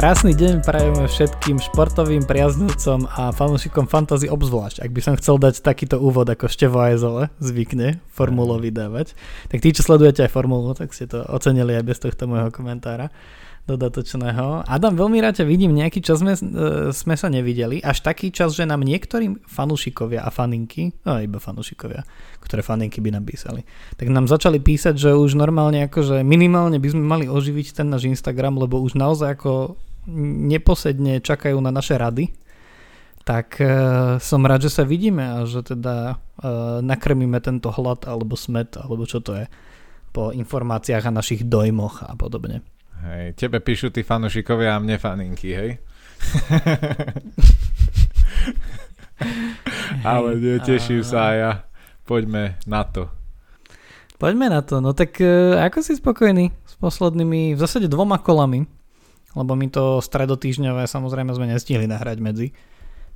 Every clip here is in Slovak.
Krásny deň prajeme všetkým športovým priaznivcom a fanúšikom fantasy obzvlášť. Ak by som chcel dať takýto úvod, ako Števo Ajzole zvykne formulo vydávať, tak tí, čo sledujete aj formulu, tak ste to ocenili aj bez tohto môjho komentára dodatočného. Adam, veľmi rád ťa vidím, nejaký čas sme, e, sme sa nevideli, až taký čas, že nám niektorým fanúšikovia a faninky, no iba fanúšikovia, ktoré faninky by nám písali, tak nám začali písať, že už normálne akože minimálne by sme mali oživiť ten náš Instagram, lebo už naozaj ako neposedne čakajú na naše rady, tak uh, som rád, že sa vidíme a že teda uh, nakrmíme tento hlad alebo smet, alebo čo to je, po informáciách a našich dojmoch a podobne. Hej, tebe píšu tí fanúšikovia a mne faninky, hej? Ale neteším a... sa a ja. Poďme na to. Poďme na to. No tak uh, ako si spokojný s poslednými, v zásade dvoma kolami, lebo my to stredotýžňové samozrejme sme nestihli nahrať medzi.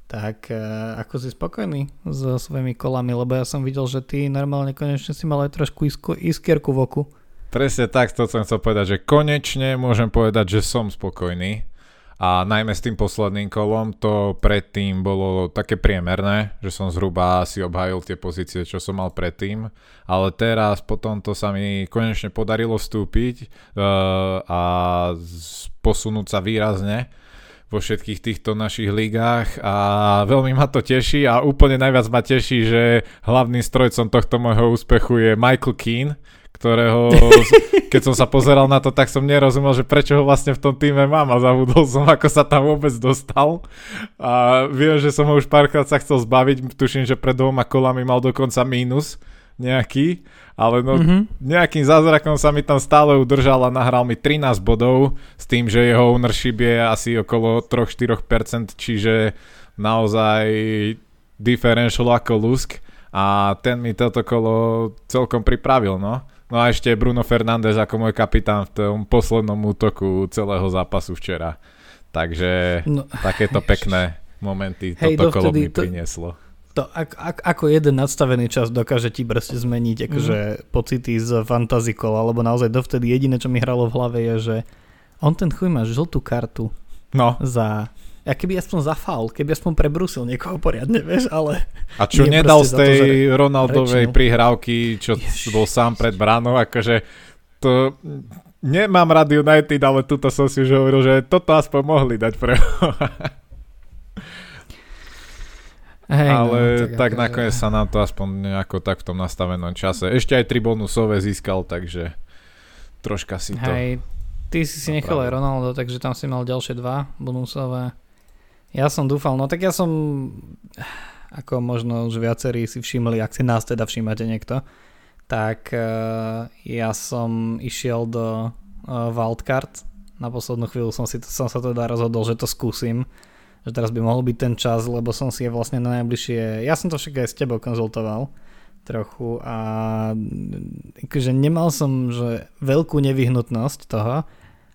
Tak uh, ako si spokojný so svojimi kolami, lebo ja som videl, že ty normálne konečne si mal aj trošku isko, iskierku v oku. Presne tak, to som chcel povedať, že konečne môžem povedať, že som spokojný. A najmä s tým posledným kolom to predtým bolo také priemerné, že som zhruba si obhajil tie pozície, čo som mal predtým. Ale teraz potom to sa mi konečne podarilo vstúpiť uh, a posunúť sa výrazne vo všetkých týchto našich ligách a veľmi ma to teší a úplne najviac ma teší, že hlavným strojcom tohto môjho úspechu je Michael Keane, ktorého, keď som sa pozeral na to, tak som nerozumel, že prečo ho vlastne v tom týme mám a zabudol som, ako sa tam vôbec dostal. A viem, že som ho už párkrát sa chcel zbaviť, tuším, že pred dvoma kolami mal dokonca mínus nejaký, ale no mm-hmm. nejakým zázrakom sa mi tam stále udržal a nahral mi 13 bodov s tým, že jeho ownership je asi okolo 3-4%, čiže naozaj differential ako Lusk a ten mi toto kolo celkom pripravil, no. No a ešte Bruno Fernández ako môj kapitán v tom poslednom útoku celého zápasu včera. Takže no, takéto pekné momenty hej, toto kolo mi to, prinieslo. To, ak, ak, ako jeden nadstavený čas dokáže ti proste zmeniť akože mm. pocity z fantasy kola, alebo naozaj dovtedy jediné, čo mi hralo v hlave je, že on ten chuj má žltú kartu no. za ja keby aspoň za faul, keby aspoň prebrusil niekoho poriadne, vieš, ale... A čo nedal z tej to, Ronaldovej rečnil. prihrávky, čo Ježiš. bol sám pred bránou, akože to... Nemám rád United, ale tuto som si už hovoril, že toto aspoň mohli dať pre Hej, no, ale no, tak, tak akože- nakoniec sa nám to aspoň nejako tak v tom nastavenom čase. Ešte aj tri bonusové získal, takže troška si to... Hej, ty si si nechal aj Ronaldo, takže tam si mal ďalšie dva bonusové. Ja som dúfal, no tak ja som, ako možno už viacerí si všimli, ak si nás teda všímate niekto, tak uh, ja som išiel do uh, wildcard. Na poslednú chvíľu som, si, som sa teda rozhodol, že to skúsim. Že teraz by mohol byť ten čas, lebo som si je vlastne na najbližšie... Ja som to však aj s tebou konzultoval trochu a akože nemal som že veľkú nevyhnutnosť toho,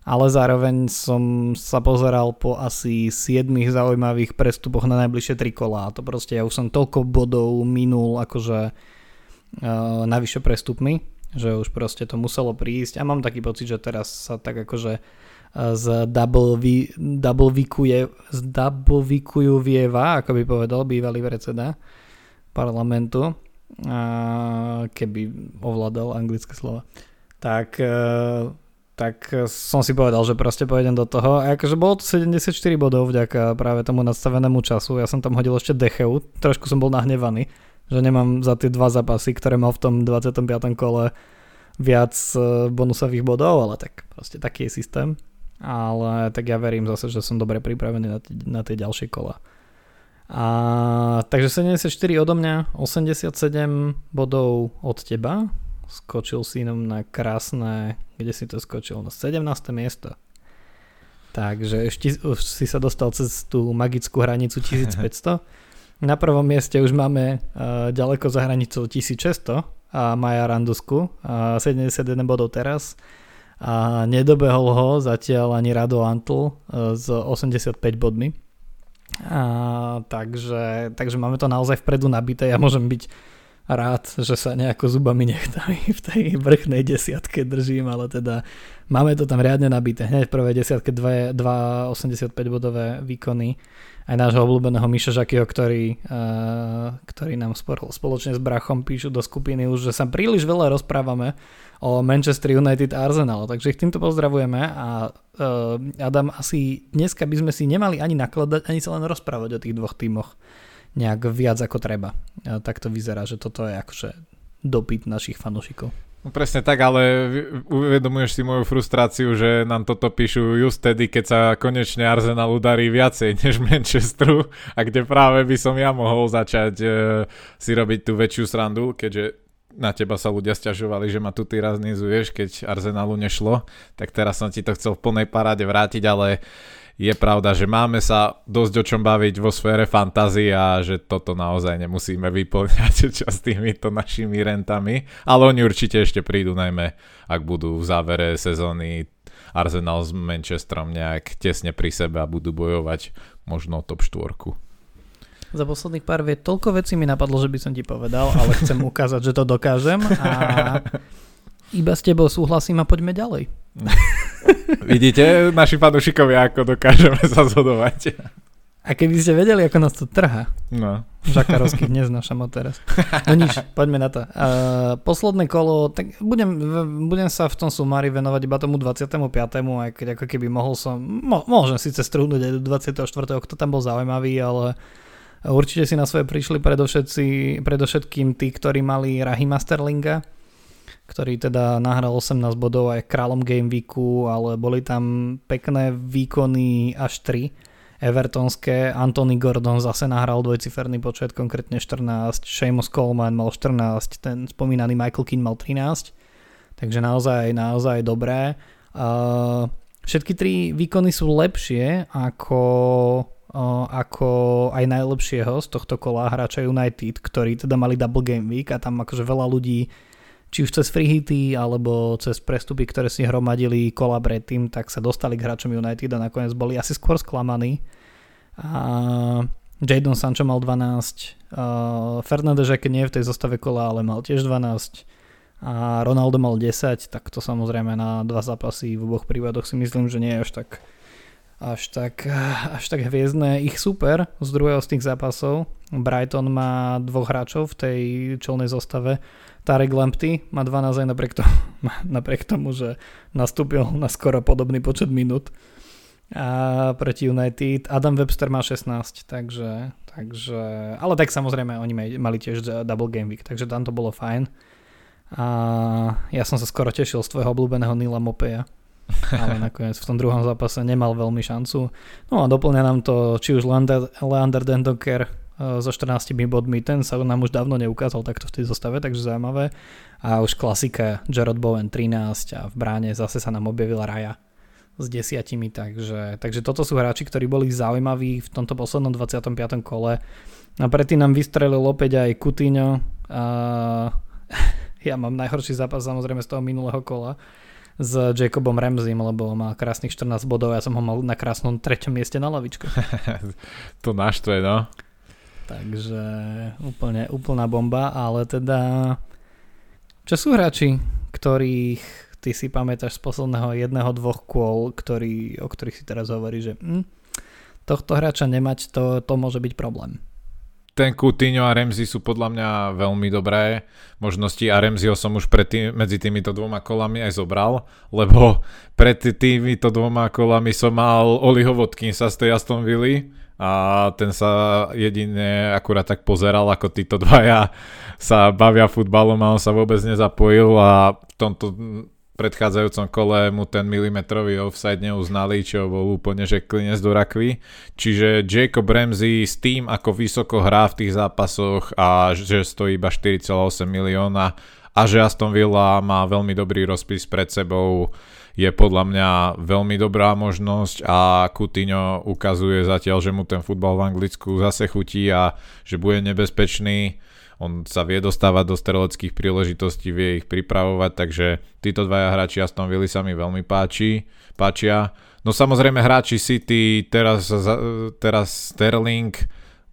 ale zároveň som sa pozeral po asi 7 zaujímavých prestupoch na najbližšie tri kola a to proste ja už som toľko bodov minul akože uh, navyše prestupmi, že už proste to muselo prísť a mám taký pocit, že teraz sa tak akože uh, z double, vikuje, z double vikujú vieva, ako by povedal bývalý predseda parlamentu, uh, keby ovládal anglické slova. Tak tak eh, som si povedal, že proste pôjdem do toho. A akože bolo to 74 bodov vďaka práve tomu nadstavenému času. Ja som tam hodil ešte Decheu, trošku som bol nahnevaný, že nemám za tie dva zápasy, ktoré mal v tom 25. kole viac eh, bonusových bodov, ale tak proste taký je systém. Ale tak ja verím zase, že som dobre pripravený na, t- na tie ďalšie kola. A, takže 74 odo mňa, 87 bodov od teba, skočil si nám na krásne, kde si to skočil, na 17. miesto. Takže ešte si sa dostal cez tú magickú hranicu 1500. Na prvom mieste už máme uh, ďaleko za hranicou 1600 a Maja Randusku, uh, 71 bodov teraz. A nedobehol ho zatiaľ ani Rado Antl uh, s 85 bodmi. A, takže, takže máme to naozaj vpredu nabité. Ja môžem byť rád, že sa nejako zubami nechtami v tej vrchnej desiatke držím, ale teda máme to tam riadne nabité. Hneď v prvej desiatke 2, 85 bodové výkony. Aj nášho obľúbeného Miša Žakyho, ktorý, uh, ktorý nám spoločne s Brachom píšu do skupiny už, že sa príliš veľa rozprávame o Manchester United Arsenal, takže ich týmto pozdravujeme a uh, Adam, asi dneska by sme si nemali ani nakladať, ani sa len rozprávať o tých dvoch tímoch nejak viac ako treba. A tak to vyzerá, že toto je akože dopyt našich fanúšikov. No presne tak, ale uvedomuješ si moju frustráciu, že nám toto píšu just tedy, keď sa konečne Arsenal udarí viacej než Manchesteru a kde práve by som ja mohol začať uh, si robiť tú väčšiu srandu, keďže na teba sa ľudia stiažovali, že ma tu ty raznizuješ, keď Arsenalu nešlo, tak teraz som ti to chcel v plnej paráde vrátiť, ale je pravda, že máme sa dosť o čom baviť vo sfére fantázie a že toto naozaj nemusíme vyplňať čas týmito našimi rentami, ale oni určite ešte prídu, najmä ak budú v závere sezóny Arsenal s Manchesterom nejak tesne pri sebe a budú bojovať možno top štvorku. Za posledných pár viet toľko vecí mi napadlo, že by som ti povedal, ale chcem ukázať, že to dokážem a iba s tebou súhlasím a poďme ďalej. Vidíte, naši fanúšikovia, ako dokážeme sa zhodovať. A keby ste vedeli, ako nás to trhá. No. Žakarovských neznášam od teraz. No nič, poďme na to. Uh, posledné kolo, tak budem, budem sa v tom sumári venovať iba tomu 25. aj keď ako keby mohol som, mo, môžem síce strúhnuť aj do 24. kto tam bol zaujímavý, ale určite si na svoje prišli predovšetkým tí, ktorí mali Rahima Sterlinga, ktorý teda nahral 18 bodov aj kráľom Game Weeku, ale boli tam pekné výkony až 3 Evertonské. Anthony Gordon zase nahral dvojciferný počet, konkrétne 14. Seamus Coleman mal 14, ten spomínaný Michael Keane mal 13. Takže naozaj, naozaj dobré. Všetky tri výkony sú lepšie ako, ako aj najlepšieho z tohto kola hráča United, ktorí teda mali double game week a tam akože veľa ľudí či už cez free hity alebo cez prestupy, ktoré si hromadili kola predtým, tak sa dostali k hráčom United a nakoniec boli asi skôr sklamaní. A Jadon Sancho mal 12, uh, Fernando že nie v tej zostave kola, ale mal tiež 12 a Ronaldo mal 10, tak to samozrejme na dva zápasy v oboch prípadoch si myslím, že nie je až tak až tak, až tak hviezdne. Ich super z druhého z tých zápasov. Brighton má dvoch hráčov v tej čelnej zostave Tarek Lampty má 12 aj napriek tomu, napriek tomu, že nastúpil na skoro podobný počet minút a proti United. Adam Webster má 16, takže, takže ale tak samozrejme oni mali tiež double game week, takže tam to bolo fajn. A ja som sa skoro tešil z tvojho obľúbeného Nila Mopeja, ale nakoniec v tom druhom zápase nemal veľmi šancu. No a doplňa nám to či už Leander, Leander Dendoker, so 14 bodmi. Ten sa nám už dávno neukázal takto v tej zostave, takže zaujímavé. A už klasika Jared Bowen 13 a v bráne zase sa nám objavila Raja s desiatimi, takže, takže toto sú hráči, ktorí boli zaujímaví v tomto poslednom 25. kole. A predtým nám vystrelil opäť aj Coutinho. Ja mám najhorší zápas samozrejme z toho minulého kola s Jacobom Ramseym, lebo má krásnych 14 bodov, ja som ho mal na krásnom treťom mieste na lavičku. to naštve, no. Takže úplne, úplná bomba, ale teda čo sú hráči, ktorých ty si pamätáš z posledného jedného, dvoch kôl, ktorý, o ktorých si teraz hovorí, že hm, tohto hráča nemať, to, to môže byť problém. Ten Coutinho a Remzi sú podľa mňa veľmi dobré možnosti a Remziho som už pred tým, medzi týmito dvoma kolami aj zobral, lebo pred týmito dvoma kolami som mal Oliho Vodkinsa z tej Aston Villa a ten sa jedine akurát tak pozeral, ako títo dvaja sa bavia futbalom a on sa vôbec nezapojil a v tomto predchádzajúcom kole mu ten milimetrový offside neuznali, čo bol úplne že klinec do rakvy. Čiže Jacob Ramsey s tým, ako vysoko hrá v tých zápasoch a že stojí iba 4,8 milióna a že Aston Villa má veľmi dobrý rozpis pred sebou, je podľa mňa veľmi dobrá možnosť a Coutinho ukazuje zatiaľ, že mu ten futbal v Anglicku zase chutí a že bude nebezpečný. On sa vie dostávať do streleckých príležitostí, vie ich pripravovať, takže títo dvaja hráči Aston Villa sa mi veľmi páči, páčia. No samozrejme hráči City, teraz, teraz Sterling,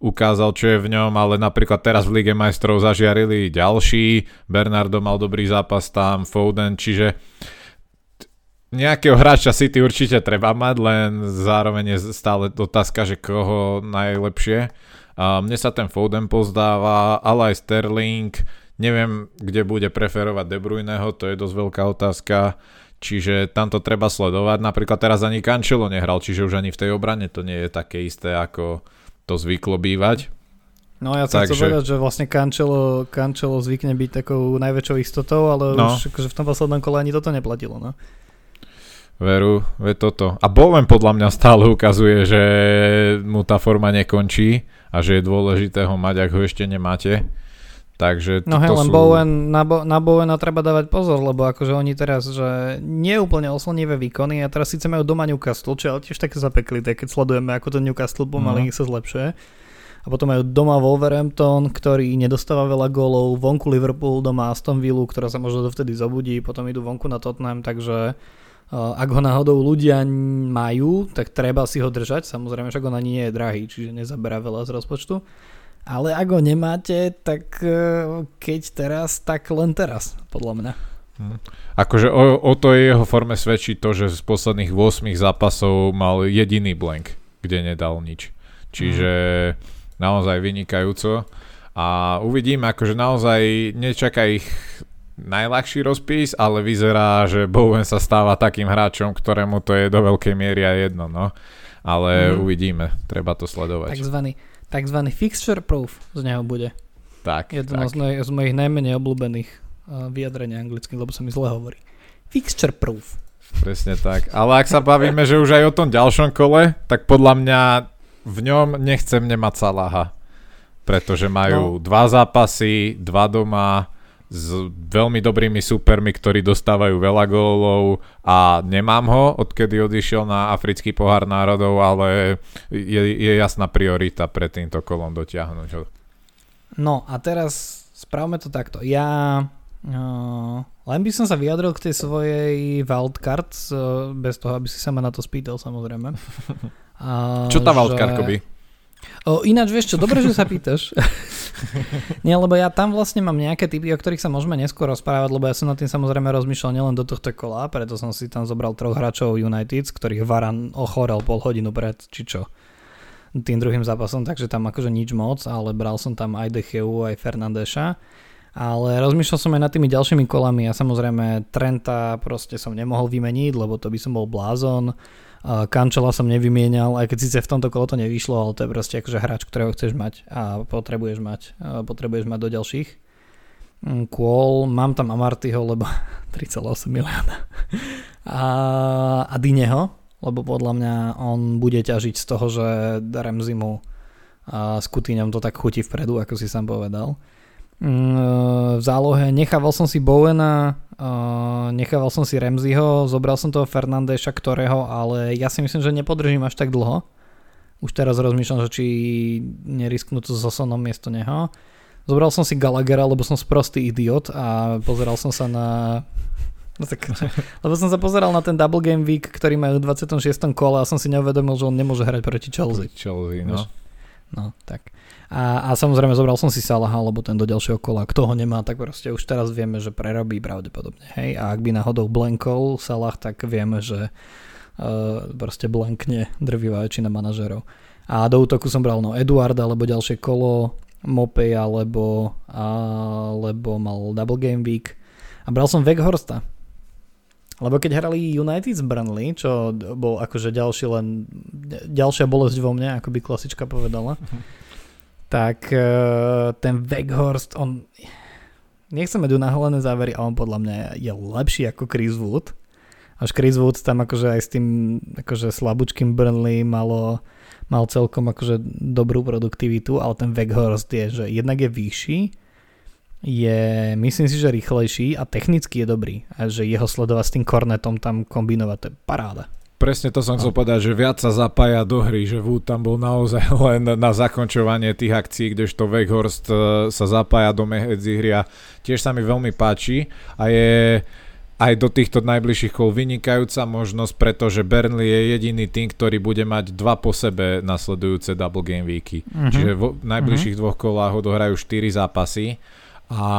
ukázal, čo je v ňom, ale napríklad teraz v Lige majstrov zažiarili ďalší, Bernardo mal dobrý zápas tam, Foden, čiže nejakého hráča City určite treba mať, len zároveň je stále otázka, že koho najlepšie. A mne sa ten Foden pozdáva, ale aj Sterling, neviem, kde bude preferovať De Bruyneho, to je dosť veľká otázka. Čiže tam to treba sledovať. Napríklad teraz ani Cancelo nehral, čiže už ani v tej obrane to nie je také isté, ako to zvyklo bývať. No ja sa Takže... chcem povedať, že vlastne Cancelo, Cancelo zvykne byť takou najväčšou istotou, ale no. už akože v tom poslednom kole ani toto neplatilo. No. Veru, ve toto. A Bowen podľa mňa stále ukazuje, že mu tá forma nekončí a že je dôležité ho mať, ak ho ešte nemáte. Takže no hej, len sú... Bowen, na, Bo, na Bowena treba dávať pozor, lebo akože oni teraz, že nie úplne oslnivé výkony a teraz síce majú doma Newcastle, čo je tiež také zapeklité, keď sledujeme, ako ten Newcastle pomaly mm. sa zlepšuje. A potom majú doma Wolverhampton, ktorý nedostáva veľa gólov, vonku Liverpool, doma Aston Villa, ktorá sa možno dovtedy zobudí, potom idú vonku na Tottenham, takže ak ho náhodou ľudia majú, tak treba si ho držať, samozrejme však on ani nie je drahý, čiže nezaberá veľa z rozpočtu. Ale ak ho nemáte, tak e, keď teraz, tak len teraz, podľa mňa. Hmm. Akože o, o to jeho forme svedčí to, že z posledných 8 zápasov mal jediný blank, kde nedal nič. Čiže hmm. naozaj vynikajúco. A uvidíme, akože naozaj nečaká ich najľahší rozpis, ale vyzerá, že Bowen sa stáva takým hráčom, ktorému to je do veľkej miery aj jedno, no. Ale hmm. uvidíme, treba to sledovať. Takzvaný takzvaný fixture proof z neho bude. Tak, Jedno tak. Z, mojich, z mojich najmenej obľúbených uh, vyjadrení anglických, lebo sa mi zle hovorí. Fixture proof. Presne tak. Ale ak sa bavíme, že už aj o tom ďalšom kole, tak podľa mňa v ňom nechcem nemať Salaha. Pretože majú no. dva zápasy, dva doma, s veľmi dobrými supermi, ktorí dostávajú veľa gólov a nemám ho, odkedy odišiel na africký pohár národov, ale je, je jasná priorita pre týmto kolom dotiahnuť ho. No a teraz spravme to takto. Ja uh, len by som sa vyjadril k tej svojej wildcard, uh, bez toho, aby si sa ma na to spýtal samozrejme. Uh, Čo tá wildcard, že... O, ináč vieš čo, dobre, že sa pýtaš. Nie, lebo ja tam vlastne mám nejaké typy, o ktorých sa môžeme neskôr rozprávať, lebo ja som nad tým samozrejme rozmýšľal nielen do tohto kola, preto som si tam zobral troch hráčov United, z ktorých Varan ochorel pol hodinu pred, či čo, tým druhým zápasom, takže tam akože nič moc, ale bral som tam aj Decheu, aj Fernandeša. Ale rozmýšľal som aj nad tými ďalšími kolami a samozrejme Trenta proste som nemohol vymeniť, lebo to by som bol blázon. Kančela som nevymienial, aj keď síce v tomto kolo to nevyšlo, ale to je proste akože hráč, ktorého chceš mať a potrebuješ mať, potrebuješ mať do ďalších. Kôl, mm, mám tam Amartyho, lebo 3,8 milióna. A, a Dineho, lebo podľa mňa on bude ťažiť z toho, že Ramsey mu a s Kutíňom to tak chutí vpredu, ako si sám povedal. Mm, v zálohe nechával som si Bowena, nechával som si Remziho, zobral som toho Fernandeša, ktorého, ale ja si myslím, že nepodržím až tak dlho. Už teraz rozmýšľam, že či nerisknú to so Sonom miesto neho. Zobral som si Gallaghera, lebo som sprostý idiot a pozeral som sa na... No tak, lebo som sa pozeral na ten Double Game Week, ktorý majú v 26. kole a som si neuvedomil, že on nemôže hrať proti Chelsea. Chelsea, no. No, tak. A, a samozrejme zobral som si Salaha, lebo ten do ďalšieho kola, kto ho nemá, tak proste už teraz vieme, že prerobí pravdepodobne. Hej? A ak by náhodou blankol Salah, tak vieme, že uh, proste blankne drvivá väčšina manažerov. A do útoku som bral no Eduarda, alebo ďalšie kolo, Mopey, alebo, alebo mal Double Game Week. A bral som Weghorsta. Lebo keď hrali United z Burnley, čo bol akože ďalší len, ďalšia bolesť vo mne, ako by klasička povedala, tak uh, ten Weghorst, on nechceme tu naholené závery, ale on podľa mňa je lepší ako Chris Wood. Až Chris Wood tam akože aj s tým akože slabúčkým Burnley malo, mal celkom akože dobrú produktivitu, ale ten Weghorst je, že jednak je vyšší, je myslím si, že rýchlejší a technicky je dobrý. A že jeho sledovať s tým kornetom tam kombinovať, to je paráda. Presne to som chcel povedať, že viac sa zapája do hry, že Wood tam bol naozaj len na zakončovanie tých akcií, kdežto Weghorst e, sa zapája do medzi hry a tiež sa mi veľmi páči a je aj do týchto najbližších kol vynikajúca možnosť, pretože Burnley je jediný tým, ktorý bude mať dva po sebe nasledujúce double game weeky. Uh-huh. Čiže v najbližších uh-huh. dvoch kolách odohrajú 4 zápasy a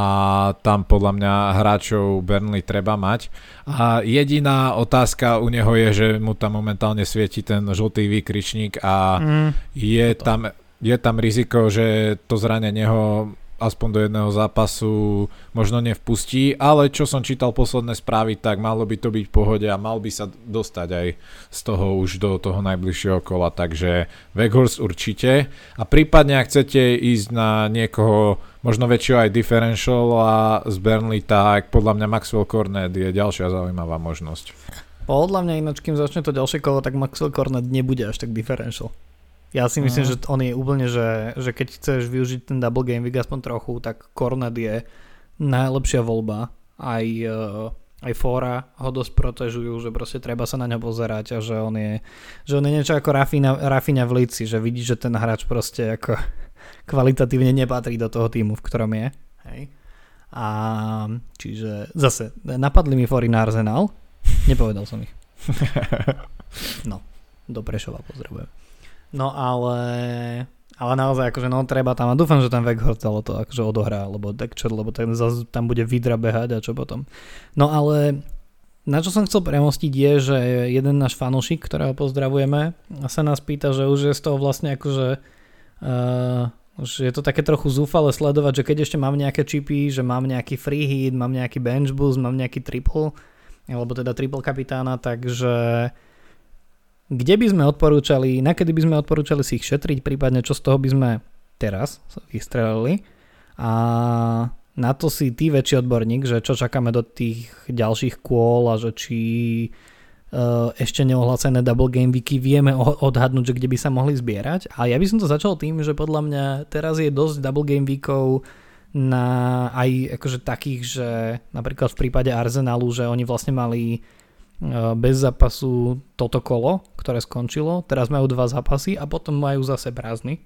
tam podľa mňa hráčov Burnley treba mať. A jediná otázka u neho je, že mu tam momentálne svieti ten žltý výkričník a mm, je, tam, je tam riziko, že to zranenie ho aspoň do jedného zápasu možno nevpustí, ale čo som čítal posledné správy, tak malo by to byť v pohode a mal by sa dostať aj z toho už do toho najbližšieho kola, takže Weghorst určite a prípadne ak chcete ísť na niekoho možno väčšieho aj differential a z Burnley, tak podľa mňa Maxwell Cornet je ďalšia zaujímavá možnosť. Podľa mňa ináč, kým začne to ďalšie kolo, tak Maxwell Cornet nebude až tak differential. Ja si myslím, uh-huh. že on je úplne, že, že keď chceš využiť ten double game week aspoň trochu, tak Cornet je najlepšia voľba. Aj, uh, aj fóra ho dosť protežujú, že proste treba sa na ňo pozerať a že on je, že on je niečo ako Rafina, Rafina v lici, že vidí, že ten hráč proste ako kvalitatívne nepatrí do toho týmu, v ktorom je. Hej. A čiže zase, napadli mi fóry na Arsenal, nepovedal som ich. No, do Prešova pozdravujem. No ale, ale naozaj akože no treba tam a dúfam, že ten Weghortel to akože odohrá, lebo, čo, lebo ten, tam bude Vidra behať a čo potom. No ale na čo som chcel premostiť je, že jeden náš fanúšik, ktorého pozdravujeme, sa nás pýta, že už je z toho vlastne akože uh, že je to také trochu zúfale sledovať, že keď ešte mám nejaké čipy, že mám nejaký free hit, mám nejaký bench boost, mám nejaký triple, alebo teda triple kapitána, takže kde by sme odporúčali, nakedy by sme odporúčali si ich šetriť, prípadne čo z toho by sme teraz vystrelili a na to si ty väčší odborník, že čo čakáme do tých ďalších kôl a že či uh, ešte neohlásené double game weeky vieme odhadnúť, že kde by sa mohli zbierať. A ja by som to začal tým, že podľa mňa teraz je dosť double game weekov na aj akože takých, že napríklad v prípade Arsenalu, že oni vlastne mali E, bez zápasu toto kolo, ktoré skončilo. Teraz majú dva zápasy a potom majú zase prázdny,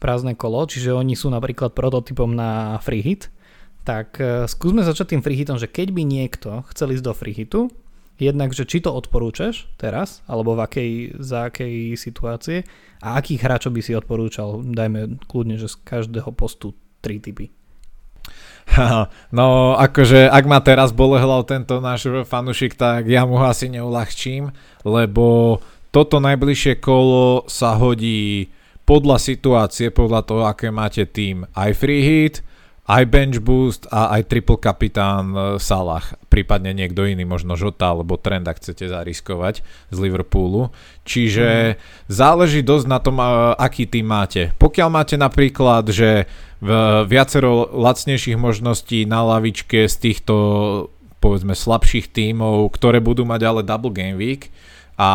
prázdne kolo, čiže oni sú napríklad prototypom na free hit. Tak e, skúsme začať tým free hitom, že keď by niekto chcel ísť do free hitu, jednak, že či to odporúčaš teraz, alebo v akej, za akej situácie a akých hráčov by si odporúčal, dajme kľudne, že z každého postu tri typy. No, akože ak ma teraz bolehlav tento náš fanušik, tak ja mu ho asi neulahčím, lebo toto najbližšie kolo sa hodí podľa situácie, podľa toho, aké máte tým. Aj free hit, aj bench boost a aj triple kapitán e, Salah, prípadne niekto iný, možno Žota alebo Trend, ak chcete zariskovať z Liverpoolu. Čiže mm. záleží dosť na tom, aký tým máte. Pokiaľ máte napríklad, že viacero lacnejších možností na lavičke z týchto povedzme slabších tímov, ktoré budú mať ale double game week, a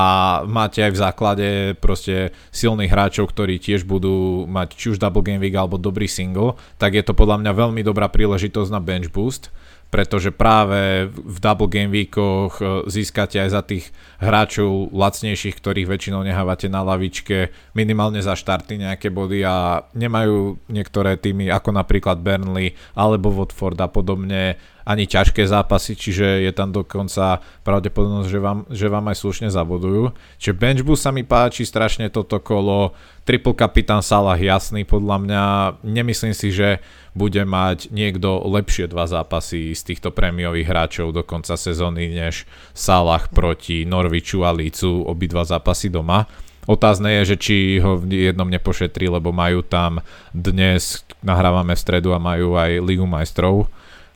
máte aj v základe proste silných hráčov, ktorí tiež budú mať či už double game week alebo dobrý single, tak je to podľa mňa veľmi dobrá príležitosť na bench boost pretože práve v double game weekoch e, získate aj za tých hráčov lacnejších, ktorých väčšinou nehávate na lavičke, minimálne za štarty nejaké body a nemajú niektoré týmy ako napríklad Burnley alebo Watford a podobne ani ťažké zápasy, čiže je tam dokonca pravdepodobnosť, že vám, že vám aj slušne zabodujú. Čiže bench boost sa mi páči strašne toto kolo, triple kapitán Salah jasný podľa mňa, nemyslím si, že bude mať niekto lepšie dva zápasy z týchto prémiových hráčov do konca sezóny než Salah proti Norviču a Lícu, obidva zápasy doma. Otázne je, že či ho v jednom nepošetrí, lebo majú tam dnes, nahrávame v stredu a majú aj Ligu majstrov,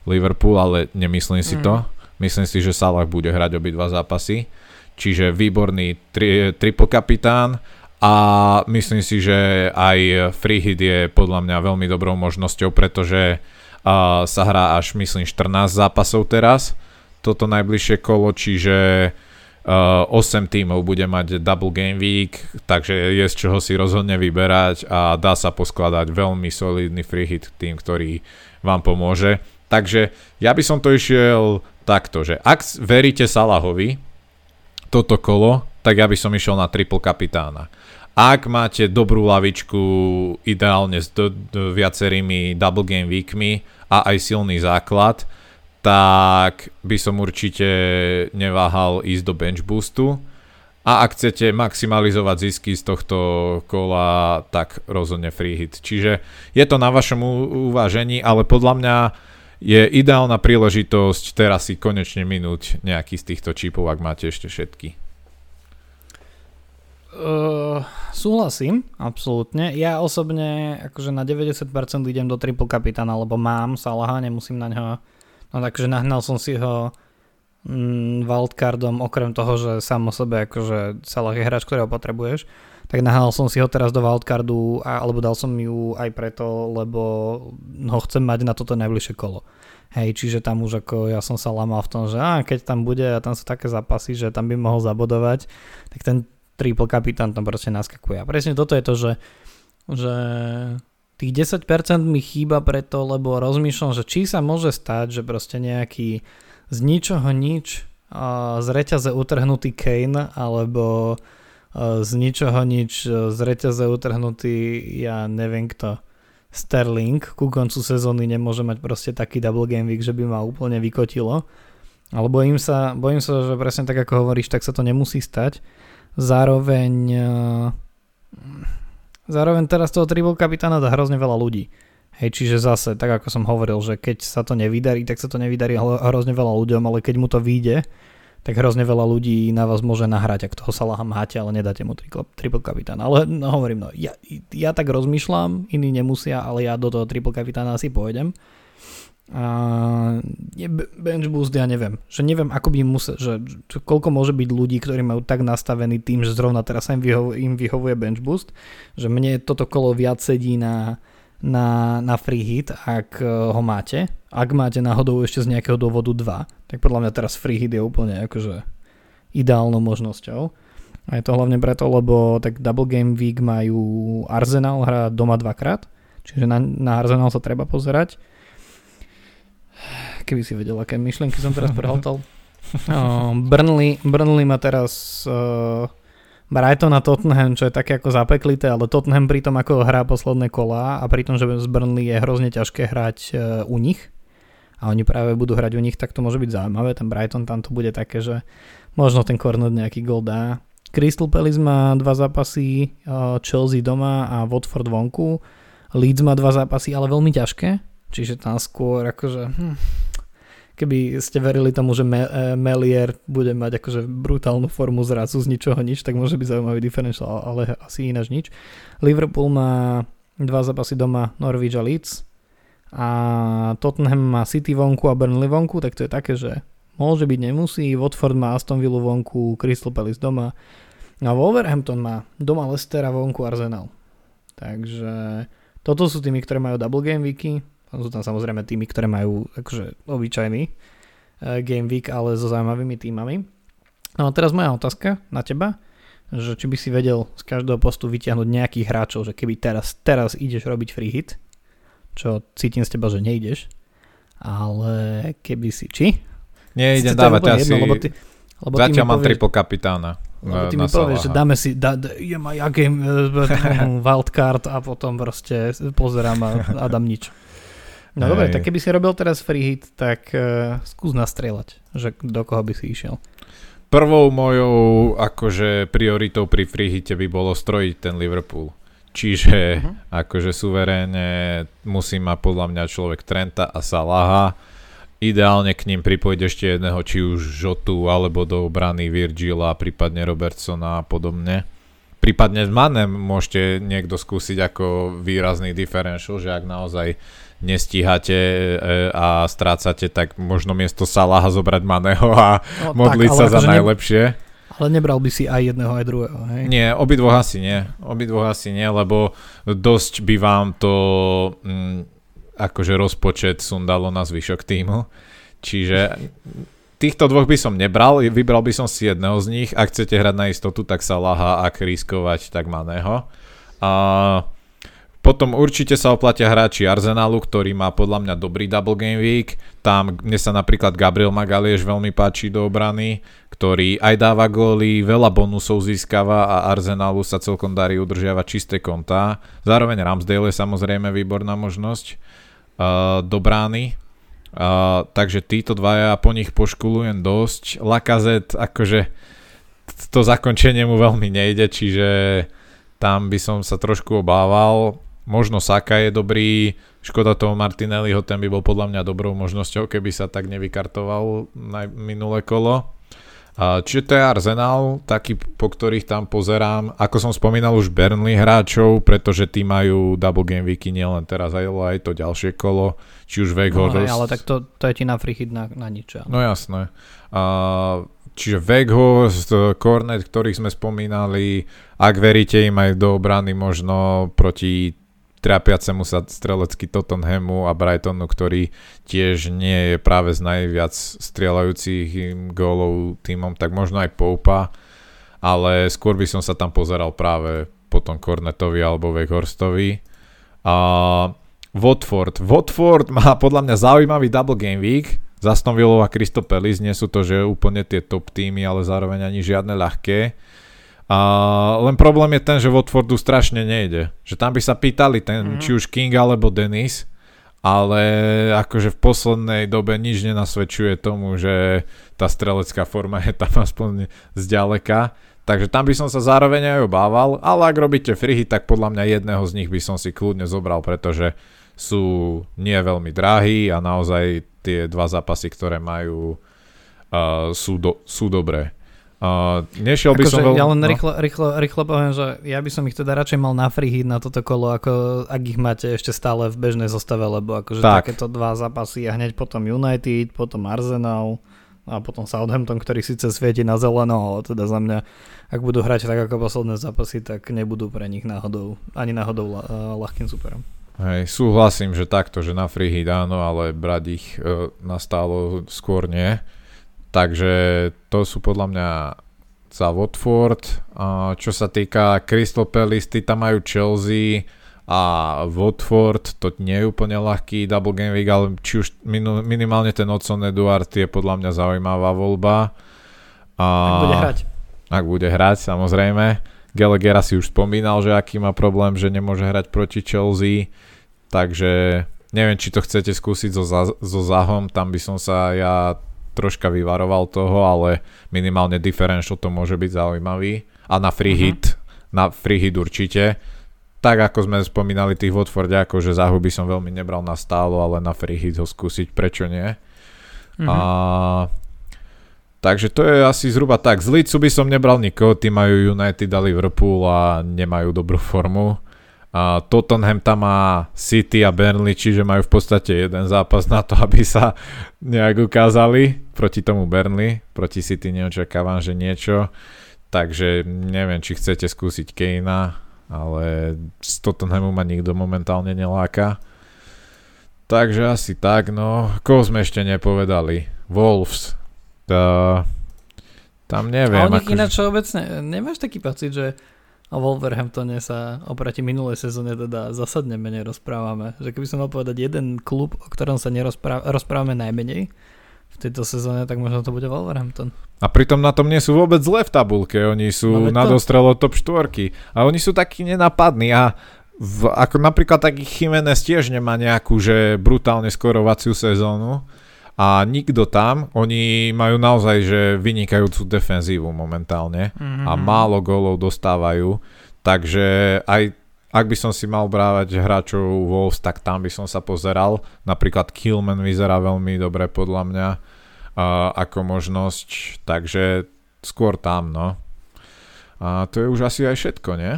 Liverpool, ale nemyslím si mm. to. Myslím si, že Salah bude hrať obidva zápasy. Čiže výborný tri, triple kapitán a myslím si, že aj free hit je podľa mňa veľmi dobrou možnosťou, pretože uh, sa hrá až myslím 14 zápasov teraz, toto najbližšie kolo, čiže uh, 8 tímov bude mať double game week, takže je z čoho si rozhodne vyberať a dá sa poskladať veľmi solidný free hit tým, ktorý vám pomôže. Takže ja by som to išiel takto, že ak veríte Salahovi toto kolo, tak ja by som išiel na triple kapitána. Ak máte dobrú lavičku, ideálne s do, do viacerými double game weekmi a aj silný základ, tak by som určite neváhal ísť do bench boostu. A ak chcete maximalizovať zisky z tohto kola, tak rozhodne free hit. Čiže je to na vašom uvážení, ale podľa mňa je ideálna príležitosť teraz si konečne minúť nejaký z týchto čipov, ak máte ešte všetky. Uh, súhlasím, absolútne. Ja osobne akože na 90% idem do triple kapitána, lebo mám Salaha, nemusím na ňo No takže nahnal som si ho mm, wildcardom, okrem toho, že sám o sebe akože Salah je hráč, ktorého potrebuješ, tak nahnal som si ho teraz do wildcardu, alebo dal som ju aj preto, lebo ho chcem mať na toto najbližšie kolo. Hej, čiže tam už ako ja som sa lamal v tom, že á, keď tam bude a tam sú také zápasy, že tam by mohol zabodovať, tak ten triple kapitán tam proste naskakuje. A presne toto je to, že, že tých 10% mi chýba preto, lebo rozmýšľam, že či sa môže stať, že proste nejaký z ničoho nič z reťaze utrhnutý Kane alebo z ničoho nič z reťaze utrhnutý ja neviem kto Sterling ku koncu sezóny nemôže mať proste taký double game week, že by ma úplne vykotilo. Ale bojím sa, bojím sa, že presne tak ako hovoríš, tak sa to nemusí stať. Zároveň Zároveň teraz toho triple kapitána dá hrozne veľa ľudí. Hej, čiže zase, tak ako som hovoril, že keď sa to nevydarí, tak sa to nevydarí hrozne veľa ľuďom, ale keď mu to vyjde, tak hrozne veľa ľudí na vás môže nahrať, ak toho Salaha máte, ale nedáte mu triple, triple kapitána. Ale no, hovorím, no, ja, ja tak rozmýšľam, iní nemusia, ale ja do toho triple kapitána asi pôjdem. A bench boost ja neviem, že neviem ako by musel, že koľko môže byť ľudí, ktorí majú tak nastavený tým, že zrovna teraz im, vyhovuje, im vyhovuje bench boost, že mne toto kolo viac sedí na, na, na free hit, ak e, ho máte. Ak máte náhodou ešte z nejakého dôvodu 2, tak podľa mňa teraz free hit je úplne akože ideálnou možnosťou. A je to hlavne preto, lebo tak Double Game Week majú Arsenal hra doma dvakrát, čiže na, na Arsenal sa treba pozerať keby si vedel, aké myšlienky som teraz prehltal. Uh, Burnley, Burnley má teraz uh, Brighton a Tottenham, čo je také ako zapeklité, ale Tottenham pri tom ako hrá posledné kola a pri tom, že z Burnley je hrozne ťažké hrať uh, u nich a oni práve budú hrať u nich, tak to môže byť zaujímavé. Ten Brighton tam to bude také, že možno ten Cornet nejaký gol dá. Crystal Palace má dva zápasy, uh, Chelsea doma a Watford vonku. Leeds má dva zápasy, ale veľmi ťažké, čiže tam skôr akože... Hm, keby ste verili tomu, že e, Melier bude mať akože brutálnu formu zrazu z ničoho nič, tak môže byť zaujímavý differential, ale asi ináč nič. Liverpool má dva zápasy doma Norwich a Leeds a Tottenham má City vonku a Burnley vonku, tak to je také, že môže byť, nemusí. Watford má Aston Villa vonku, Crystal Palace doma a Wolverhampton má doma Leicester a vonku Arsenal. Takže toto sú tými, ktoré majú double game weeky sú tam samozrejme týmy, ktoré majú akože obyčajný uh, game week, ale so zaujímavými týmami. No a teraz moja otázka na teba, že či by si vedel z každého postu vyťahnuť nejakých hráčov, že keby teraz, teraz ideš robiť free hit, čo cítim z teba, že nejdeš, ale keby si, či? Nie, idem dávať asi, jedno, lebo ty, lebo zatiaľ mám triple kapitána. Lebo ty mi povieš, že dáme si, da, da, idem aj ja game, uh, wildcard a potom proste pozerám a, a dám nič. No dobre, tak keby si robil teraz free hit, tak uh, skús nastrieľať, že do koho by si išiel. Prvou mojou akože prioritou pri free hite by bolo strojiť ten Liverpool. Čiže uh-huh. akože suverénne musí mať podľa mňa človek Trenta a Salaha. Ideálne k ním pripojiť ešte jedného, či už Žotu, alebo do obrany Virgila, prípadne Robertsona a podobne. Prípadne s Manem môžete niekto skúsiť ako výrazný differential, že ak naozaj nestíhate e, a strácate, tak možno miesto Salaha zobrať Maného a no, modliť tak, sa za akože najlepšie. Ne, ale nebral by si aj jedného, aj druhého, hej? Nie, obidvoch asi nie. Obidvoch asi nie, lebo dosť by vám to mm, akože rozpočet sundalo na zvyšok týmu. Čiže týchto dvoch by som nebral, vybral by som si jedného z nich. Ak chcete hrať na istotu, tak Salaha, ak riskovať, tak Maného. A potom určite sa oplatia hráči Arsenalu, ktorý má podľa mňa dobrý double game week. Tam mne sa napríklad Gabriel Magalieš veľmi páči do obrany, ktorý aj dáva góly, veľa bonusov získava a Arsenalu sa celkom darí udržiavať čisté kontá. Zároveň Ramsdale je samozrejme výborná možnosť uh, do brány. Uh, takže títo dvaja, po nich poškulujem dosť. Lakazet, akože to zakončenie mu veľmi nejde, čiže tam by som sa trošku obával. Možno Saka je dobrý, škoda toho Martinelliho, ten by bol podľa mňa dobrou možnosťou, keby sa tak nevykartoval na minulé kolo. Čiže to je Arsenal, taký, po ktorých tam pozerám. Ako som spomínal už Burnley hráčov, pretože tí majú double game weeky nielen teraz, aj, aj to ďalšie kolo, či už Weghorst. No, ale tak to, to je ti na free hit na, na nič. No jasné. Uh, čiže Weghorst, Cornet, ktorých sme spomínali, ak veríte im aj do obrany možno proti trápiacemu sa strelecky Tottenhamu a Brightonu, ktorý tiež nie je práve z najviac strieľajúcich gólov týmom, tak možno aj Poupa, ale skôr by som sa tam pozeral práve potom Cornetovi alebo Weghorstovi. A Watford. Watford má podľa mňa zaujímavý double game week. Zaston a Kristopelis nie sú to, že úplne tie top týmy, ale zároveň ani žiadne ľahké. A len problém je ten, že Watfordu strašne nejde. Že tam by sa pýtali ten, mm. či už King alebo Dennis, ale akože v poslednej dobe nič nenasvedčuje tomu, že tá strelecká forma je tam aspoň zďaleka. Takže tam by som sa zároveň aj obával, ale ak robíte frihy, tak podľa mňa jedného z nich by som si kľudne zobral, pretože sú nie veľmi drahí a naozaj tie dva zápasy, ktoré majú, uh, sú, do, sú dobré. Uh, nešiel by som veľ... Ja len no. rýchlo, rýchlo, rýchlo poviem, že ja by som ich teda radšej mal na free hit na toto kolo, ako ak ich máte ešte stále v bežnej zostave, lebo akože tak. takéto dva zápasy a hneď potom United, potom Arsenal a potom Southampton, ktorý síce svieti na zeleno, ale teda za mňa, ak budú hrať tak ako posledné zápasy, tak nebudú pre nich náhodou, ani náhodou ľahkým superom. Hej, súhlasím, že takto, že na free hit áno, ale brať ich e, nastálo skôr nie. Takže to sú podľa mňa za Watford. Čo sa týka Crystal Palace, tam majú Chelsea a Watford, to nie je úplne ľahký double game week, ale či už minimálne ten Odson Eduard je podľa mňa zaujímavá voľba. A, ak bude hrať. Ak bude hrať, samozrejme. Gallagher si už spomínal, že aký má problém, že nemôže hrať proti Chelsea, takže neviem, či to chcete skúsiť so, so Zahom, tam by som sa ja troška vyvaroval toho, ale minimálne differential to môže byť zaujímavý. A na free uh-huh. hit, na free hit určite. Tak ako sme spomínali tých Watfordiakov, že záhu by som veľmi nebral na stálo, ale na free hit ho skúsiť, prečo nie. Uh-huh. A, takže to je asi zhruba tak. Z Leedsu by som nebral nikoho, tí majú United a Liverpool a nemajú dobrú formu. A Tottenham tam má City a Burnley, čiže majú v podstate jeden zápas na to, aby sa nejak ukázali proti tomu Burnley. Proti City neočakávam, že niečo. Takže neviem, či chcete skúsiť Kejna, ale z Tottenhamu ma nikto momentálne neláka. Takže asi tak, no. Koho sme ešte nepovedali? Wolves. Tá, tam neviem. A o nich ako... ináč obecne, nemáš taký pocit, že o Wolverhamptone sa oproti minulej sezóne teda zásadne menej rozprávame. Že keby som mal povedať jeden klub, o ktorom sa rozprávame najmenej v tejto sezóne, tak možno to bude Wolverhampton. A pritom na tom nie sú vôbec zle v tabulke, oni sú no, na dostrelo top 4 a oni sú takí nenapadní a v, ako napríklad taký Jiménez tiež nemá nejakú že brutálne skorovaciu sezónu a nikto tam, oni majú naozaj že vynikajúcu defenzívu momentálne mm-hmm. a málo gólov dostávajú, takže aj ak by som si mal brávať hráčov Wolves, tak tam by som sa pozeral. Napríklad Killman vyzerá veľmi dobre podľa mňa uh, ako možnosť, takže skôr tam, no. A to je už asi aj všetko, nie?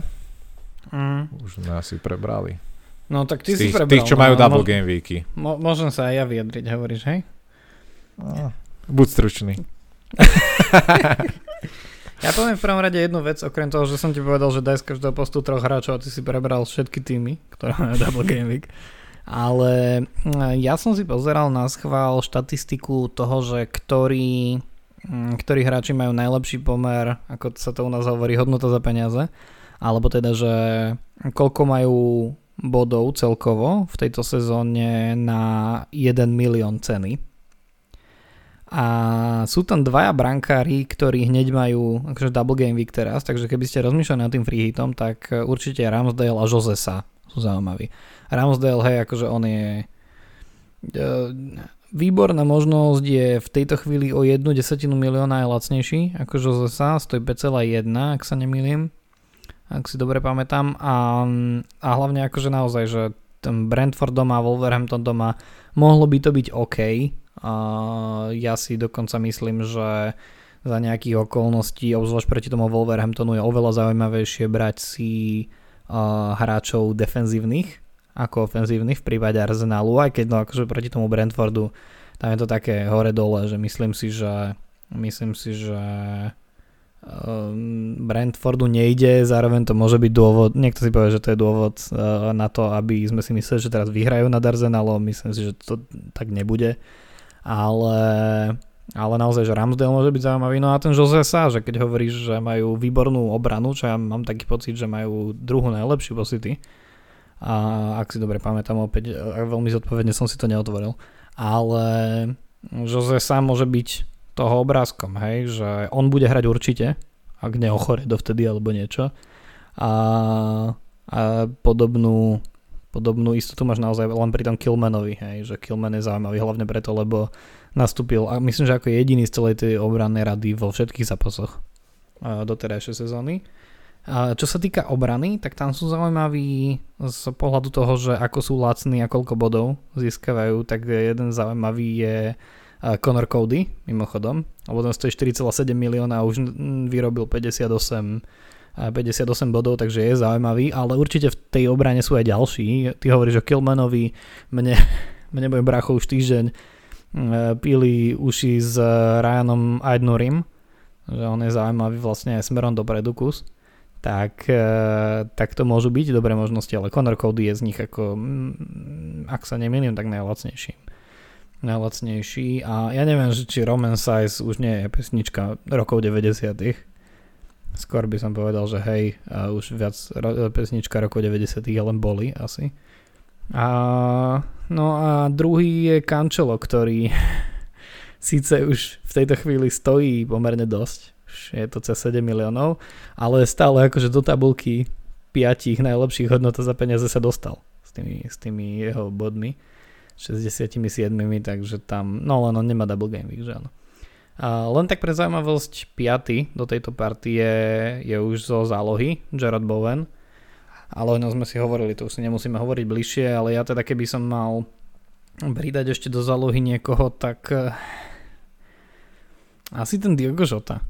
Mm. Už sme asi prebrali. No tak ty tých, si prebral. Tých, čo majú no, double mo- game weeky. Mo- môžem sa aj ja vyjadriť, hovoríš, hej? No, buď stručný. ja poviem v prvom rade jednu vec, okrem toho, že som ti povedal, že daj z každého postu troch hráčov a ty si prebral všetky týmy, ktoré majú Double Game Week. Ale mm, ja som si pozeral na schvál štatistiku toho, že ktorí, mm, ktorí hráči majú najlepší pomer, ako sa to u nás hovorí, hodnota za peniaze. Alebo teda, že koľko majú bodov celkovo v tejto sezóne na 1 milión ceny a sú tam dvaja brankári, ktorí hneď majú akože double game week teraz, takže keby ste rozmýšľali nad tým free hitom, tak e, určite Ramsdale a Josesa sú zaujímaví. Ramsdale, hej, akože on je... Uh, výborná možnosť je v tejto chvíli o jednu desatinu milióna je lacnejší ako Josesa, stojí 5,1 ak sa nemýlim ak si dobre pamätám a, a hlavne akože naozaj, že ten Brentford doma, Wolverhampton doma mohlo by to byť OK a ja si dokonca myslím, že za nejakých okolností, obzvlášť proti tomu Wolverhamptonu je oveľa zaujímavejšie brať si hráčov defenzívnych ako ofenzívny v prípade Arsenalu, aj keď no akože proti tomu Brentfordu tam je to také hore-dole, že myslím si, že myslím si, že um, Brentfordu nejde, zároveň to môže byť dôvod, niekto si povie, že to je dôvod uh, na to, aby sme si mysleli, že teraz vyhrajú nad Arsenalom, myslím si, že to tak nebude, ale ale naozaj, že Ramsdale môže byť zaujímavý. No a ten Jose Sa, že keď hovoríš, že majú výbornú obranu, čo ja mám taký pocit, že majú druhú najlepšiu po a ak si dobre pamätám, opäť veľmi zodpovedne som si to neotvoril. Ale Jose sám môže byť toho obrázkom, hej, že on bude hrať určite, ak neochore dovtedy alebo niečo. A, a podobnú, podobnú istotu máš naozaj len pri tom Kilmanovi, hej, že Kilman je zaujímavý hlavne preto, lebo nastúpil, a myslím, že ako jediný z celej tej obrannej rady vo všetkých zápasoch do terajšej sezóny. A čo sa týka obrany, tak tam sú zaujímaví z pohľadu toho, že ako sú lacní a koľko bodov získavajú, tak jeden zaujímavý je Conor Cody, mimochodom, lebo ten stojí 4,7 milióna a už vyrobil 58 58 bodov, takže je zaujímavý, ale určite v tej obrane sú aj ďalší. Ty hovoríš o Kilmanovi, mne, mne môj bracho už týždeň pili uši s Ryanom Aidnurim, že on je zaujímavý vlastne aj smerom dopredu kus tak, e, tak to môžu byť dobré možnosti, ale Conor Cody je z nich ako, mm, ak sa nemýlim, tak najlacnejší. Najlacnejší a ja neviem, či Roman Size už nie je pesnička rokov 90 Skôr by som povedal, že hej, už viac pesnička rokov 90 len boli asi. A, no a druhý je Cancelo, ktorý síce už v tejto chvíli stojí pomerne dosť, je to cez 7 miliónov, ale stále akože do tabulky 5 najlepších hodnot za peniaze sa dostal s tými, s tými jeho bodmi 67, takže tam, no len on nemá double game week, že áno. Len tak pre zaujímavosť 5. do tejto partie je, už zo zálohy Gerard Bowen, ale o ňom sme si hovorili, to už si nemusíme hovoriť bližšie, ale ja teda keby som mal pridať ešte do zálohy niekoho, tak eh, asi ten Diogo Žota.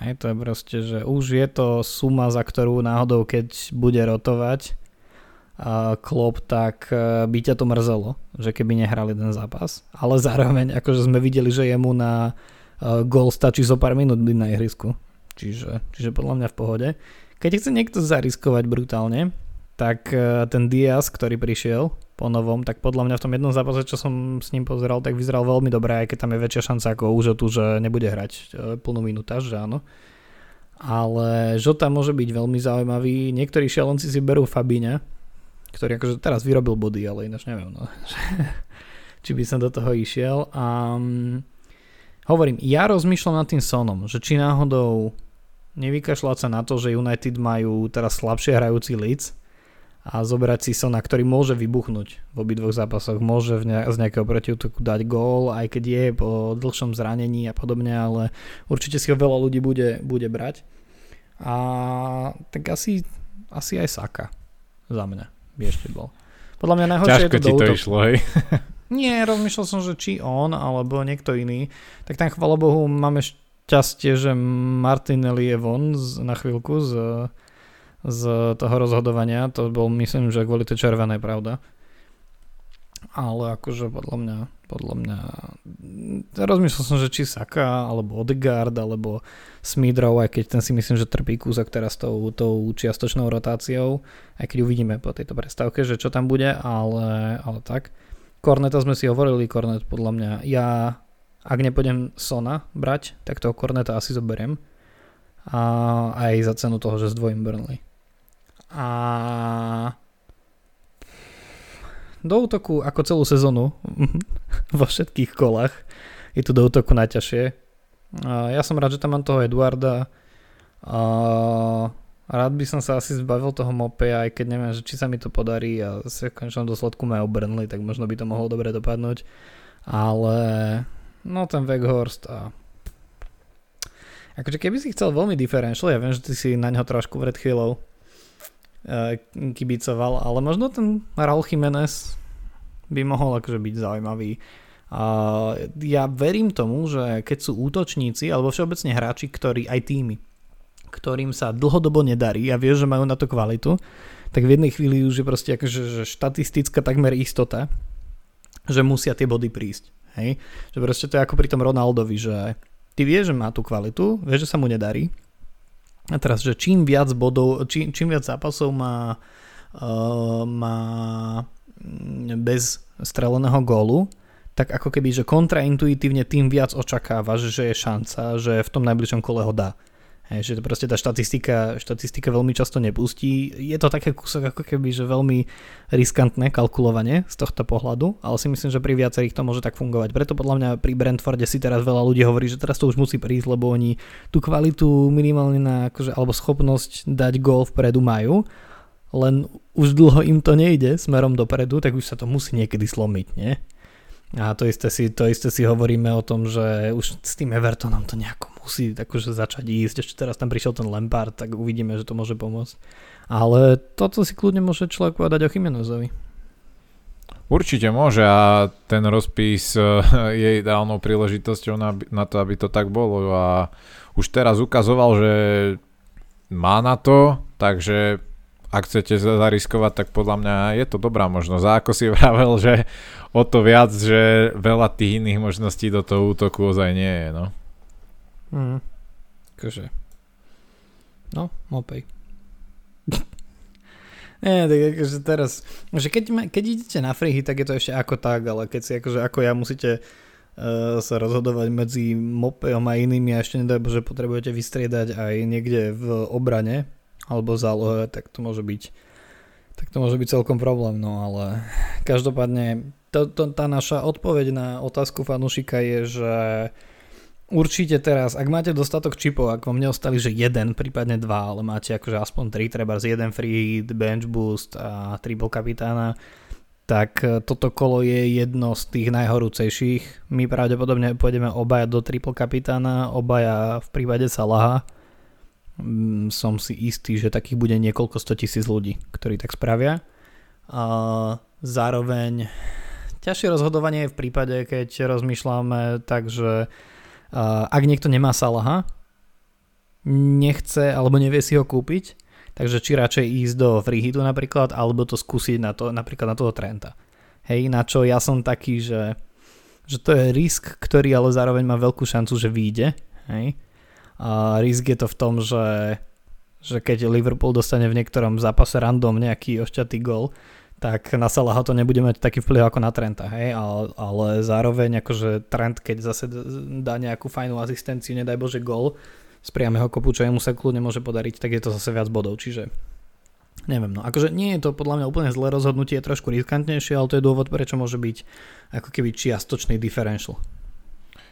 Hej, to je proste, že už je to suma, za ktorú náhodou, keď bude rotovať uh, klop, tak uh, by ťa to mrzelo, že keby nehrali ten zápas. Ale zároveň, akože sme videli, že jemu na uh, gol stačí zo pár minút byť na ihrisku. Čiže, čiže podľa mňa v pohode. Keď chce niekto zariskovať brutálne, tak uh, ten Diaz, ktorý prišiel, po novom, tak podľa mňa v tom jednom zápase, čo som s ním pozeral, tak vyzeral veľmi dobre, aj keď tam je väčšia šanca ako u Žotu, že nebude hrať e, plnú minútaž, že áno. Ale Žota môže byť veľmi zaujímavý. Niektorí šialenci si berú Fabíňa, ktorý akože teraz vyrobil body, ale ináč neviem, no. či by som do toho išiel. A um, hovorím, ja rozmýšľam nad tým Sonom, že či náhodou nevykašľať sa na to, že United majú teraz slabšie hrajúci Leeds a zobrať si Sona, ktorý môže vybuchnúť v obidvoch zápasoch, môže v ne- z nejakého protiútoku dať gól, aj keď je po dlhšom zranení a podobne, ale určite si ho veľa ľudí bude, bude brať. A tak asi, asi aj Saka za mňa by ešte bol. Podľa mňa najhoršie Ťažko je to ti to išlo, hej? Nie, rozmýšľal som, že či on alebo niekto iný. Tak tam chvala Bohu máme šťastie, že Martinelli je von z, na chvíľku z z toho rozhodovania. To bol, myslím, že kvôli tej červenej, pravda. Ale akože podľa mňa, podľa mňa rozmýšľal som, že či Saka, alebo Odegaard, alebo Smidrov, aj keď ten si myslím, že trpí kúsok teraz tou, tou čiastočnou rotáciou, aj keď uvidíme po tejto prestávke, že čo tam bude, ale, ale tak. Korneta sme si hovorili, Kornet podľa mňa, ja ak nepôjdem Sona brať, tak toho Korneta asi zoberiem. A aj za cenu toho, že zdvojím Burnley a do útoku ako celú sezónu vo všetkých kolách je tu do útoku najťažšie. Ja som rád, že tam mám toho Eduarda. A rád by som sa asi zbavil toho Mope, aj keď neviem, že či sa mi to podarí a sa v končnom dôsledku majú Burnley, tak možno by to mohlo dobre dopadnúť. ale no ten Weghorst a akože keby si chcel veľmi differential, ja viem, že ty si na ňo trošku pred chvíľou uh, kibicoval, ale možno ten Raul Jiménez by mohol akože byť zaujímavý. Uh, ja verím tomu, že keď sú útočníci alebo všeobecne hráči, ktorí aj týmy, ktorým sa dlhodobo nedarí a vieš, že majú na to kvalitu, tak v jednej chvíli už je proste akože, že štatistická takmer istota, že musia tie body prísť. Hej? Že proste to je ako pri tom Ronaldovi, že ty vieš, že má tú kvalitu, vieš, že sa mu nedarí. A teraz, že čím viac bodov, čím, čím viac zápasov má, uh, má mm, bez streleného gólu, tak ako keby, že kontraintuitívne tým viac očakávaš, že je šanca, že v tom najbližšom kole ho dá. Hej, že to proste tá štatistika, štatistika veľmi často nepustí. Je to také kúsok ako keby, že veľmi riskantné kalkulovanie z tohto pohľadu, ale si myslím, že pri viacerých to môže tak fungovať. Preto podľa mňa pri Brentforde si teraz veľa ľudí hovorí, že teraz to už musí prísť, lebo oni tú kvalitu minimálne na, akože, alebo schopnosť dať gól vpredu majú, len už dlho im to nejde smerom dopredu, tak už sa to musí niekedy slomiť, nie? A to isté, si, to isté si hovoríme o tom, že už s tým Evertonom to nejako musí akože začať ísť. Ešte teraz tam prišiel ten Lampard, tak uvidíme, že to môže pomôcť. Ale toto si kľudne môže človek povedať o Chimenezovi. Určite môže a ten rozpis eh, je ideálnou príležitosťou na, na to, aby to tak bolo a už teraz ukazoval, že má na to, takže ak chcete zariskovať, tak podľa mňa je to dobrá možnosť. A ako si vravel, že o to viac, že veľa tých iných možností do toho útoku ozaj nie je, no. Mm. Akože. No, mopej. Nie, tak akože teraz, že keď, keď idete na frihy, tak je to ešte ako tak, ale keď si akože ako ja musíte uh, sa rozhodovať medzi mopejom a inými a ešte nedaj že potrebujete vystriedať aj niekde v obrane, alebo zálohe, tak to môže byť tak to môže byť celkom problém, no ale každopádne to, to, tá naša odpoveď na otázku fanušika je, že určite teraz, ak máte dostatok čipov, ak vám neostali, že jeden, prípadne dva, ale máte akože aspoň tri, treba z jeden free bench boost a triple kapitána, tak toto kolo je jedno z tých najhorúcejších. My pravdepodobne pôjdeme obaja do triple kapitána, obaja v prípade Salaha Mm, som si istý, že takých bude niekoľko sto tisíc ľudí, ktorí tak spravia. A zároveň ťažšie rozhodovanie je v prípade, keď rozmýšľame tak, že ak niekto nemá Salaha, nechce alebo nevie si ho kúpiť, takže či radšej ísť do freehitu napríklad, alebo to skúsiť na to, napríklad na toho Trenta. Hej, na čo ja som taký, že, že to je risk, ktorý ale zároveň má veľkú šancu, že vyjde. Hej a risk je to v tom, že, že keď Liverpool dostane v niektorom zápase random nejaký ošťatý gol, tak na Salaha to nebude mať taký vplyv ako na Trenta, hej, ale, ale zároveň akože Trent, keď zase dá nejakú fajnú asistenciu, nedaj Bože gol z priameho kopu, čo jemu sa kľudne môže podariť, tak je to zase viac bodov, čiže neviem, no akože nie je to podľa mňa úplne zlé rozhodnutie, je trošku riskantnejšie, ale to je dôvod, prečo môže byť ako keby čiastočný differential.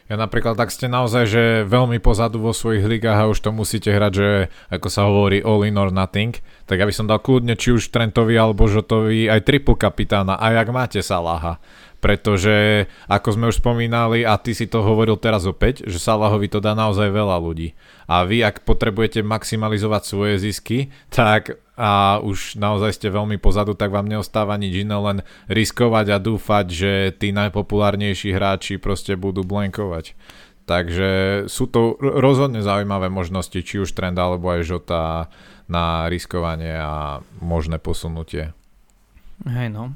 Ja napríklad, tak ste naozaj, že veľmi pozadu vo svojich ligách a už to musíte hrať, že ako sa hovorí all in or nothing, tak aby som dal kľudne či už Trentovi alebo Žotovi aj triple kapitána, aj ak máte Salaha. Pretože, ako sme už spomínali, a ty si to hovoril teraz opäť, že Salahovi to dá naozaj veľa ľudí. A vy, ak potrebujete maximalizovať svoje zisky, tak a už naozaj ste veľmi pozadu, tak vám neostáva nič iné, len riskovať a dúfať, že tí najpopulárnejší hráči proste budú blankovať. Takže sú to rozhodne zaujímavé možnosti, či už trend alebo aj žota na riskovanie a možné posunutie. Hej no.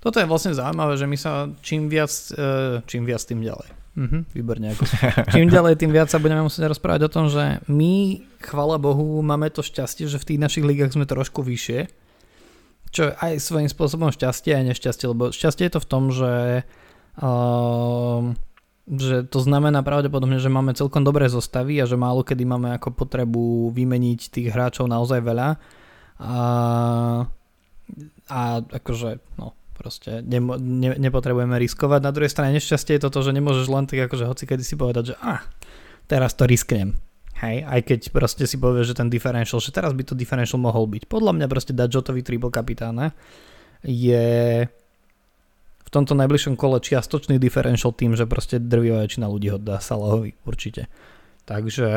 Toto je vlastne zaujímavé, že my sa čím viac, e, čím viac tým ďalej Mhm, výborne. Ako. Čím ďalej, tým viac sa budeme musieť rozprávať o tom, že my, chvala Bohu, máme to šťastie, že v tých našich ligách sme trošku vyššie. Čo je aj svojím spôsobom šťastie a nešťastie, lebo šťastie je to v tom, že, uh, že to znamená pravdepodobne, že máme celkom dobré zostavy a že málo kedy máme ako potrebu vymeniť tých hráčov naozaj veľa. A, a akože, no, Proste ne, ne, nepotrebujeme riskovať. Na druhej strane nešťastie je to, že nemôžeš len tak akože hoci kedy si povedať, že ah, teraz to risknem. Hej, aj keď proste si povieš, že ten differential, že teraz by to differential mohol byť. Podľa mňa proste dať Jotovi triple kapitána je v tomto najbližšom kole čiastočný differential tým, že proste drvivá väčšina ľudí ho dá Salahovi, určite. Takže,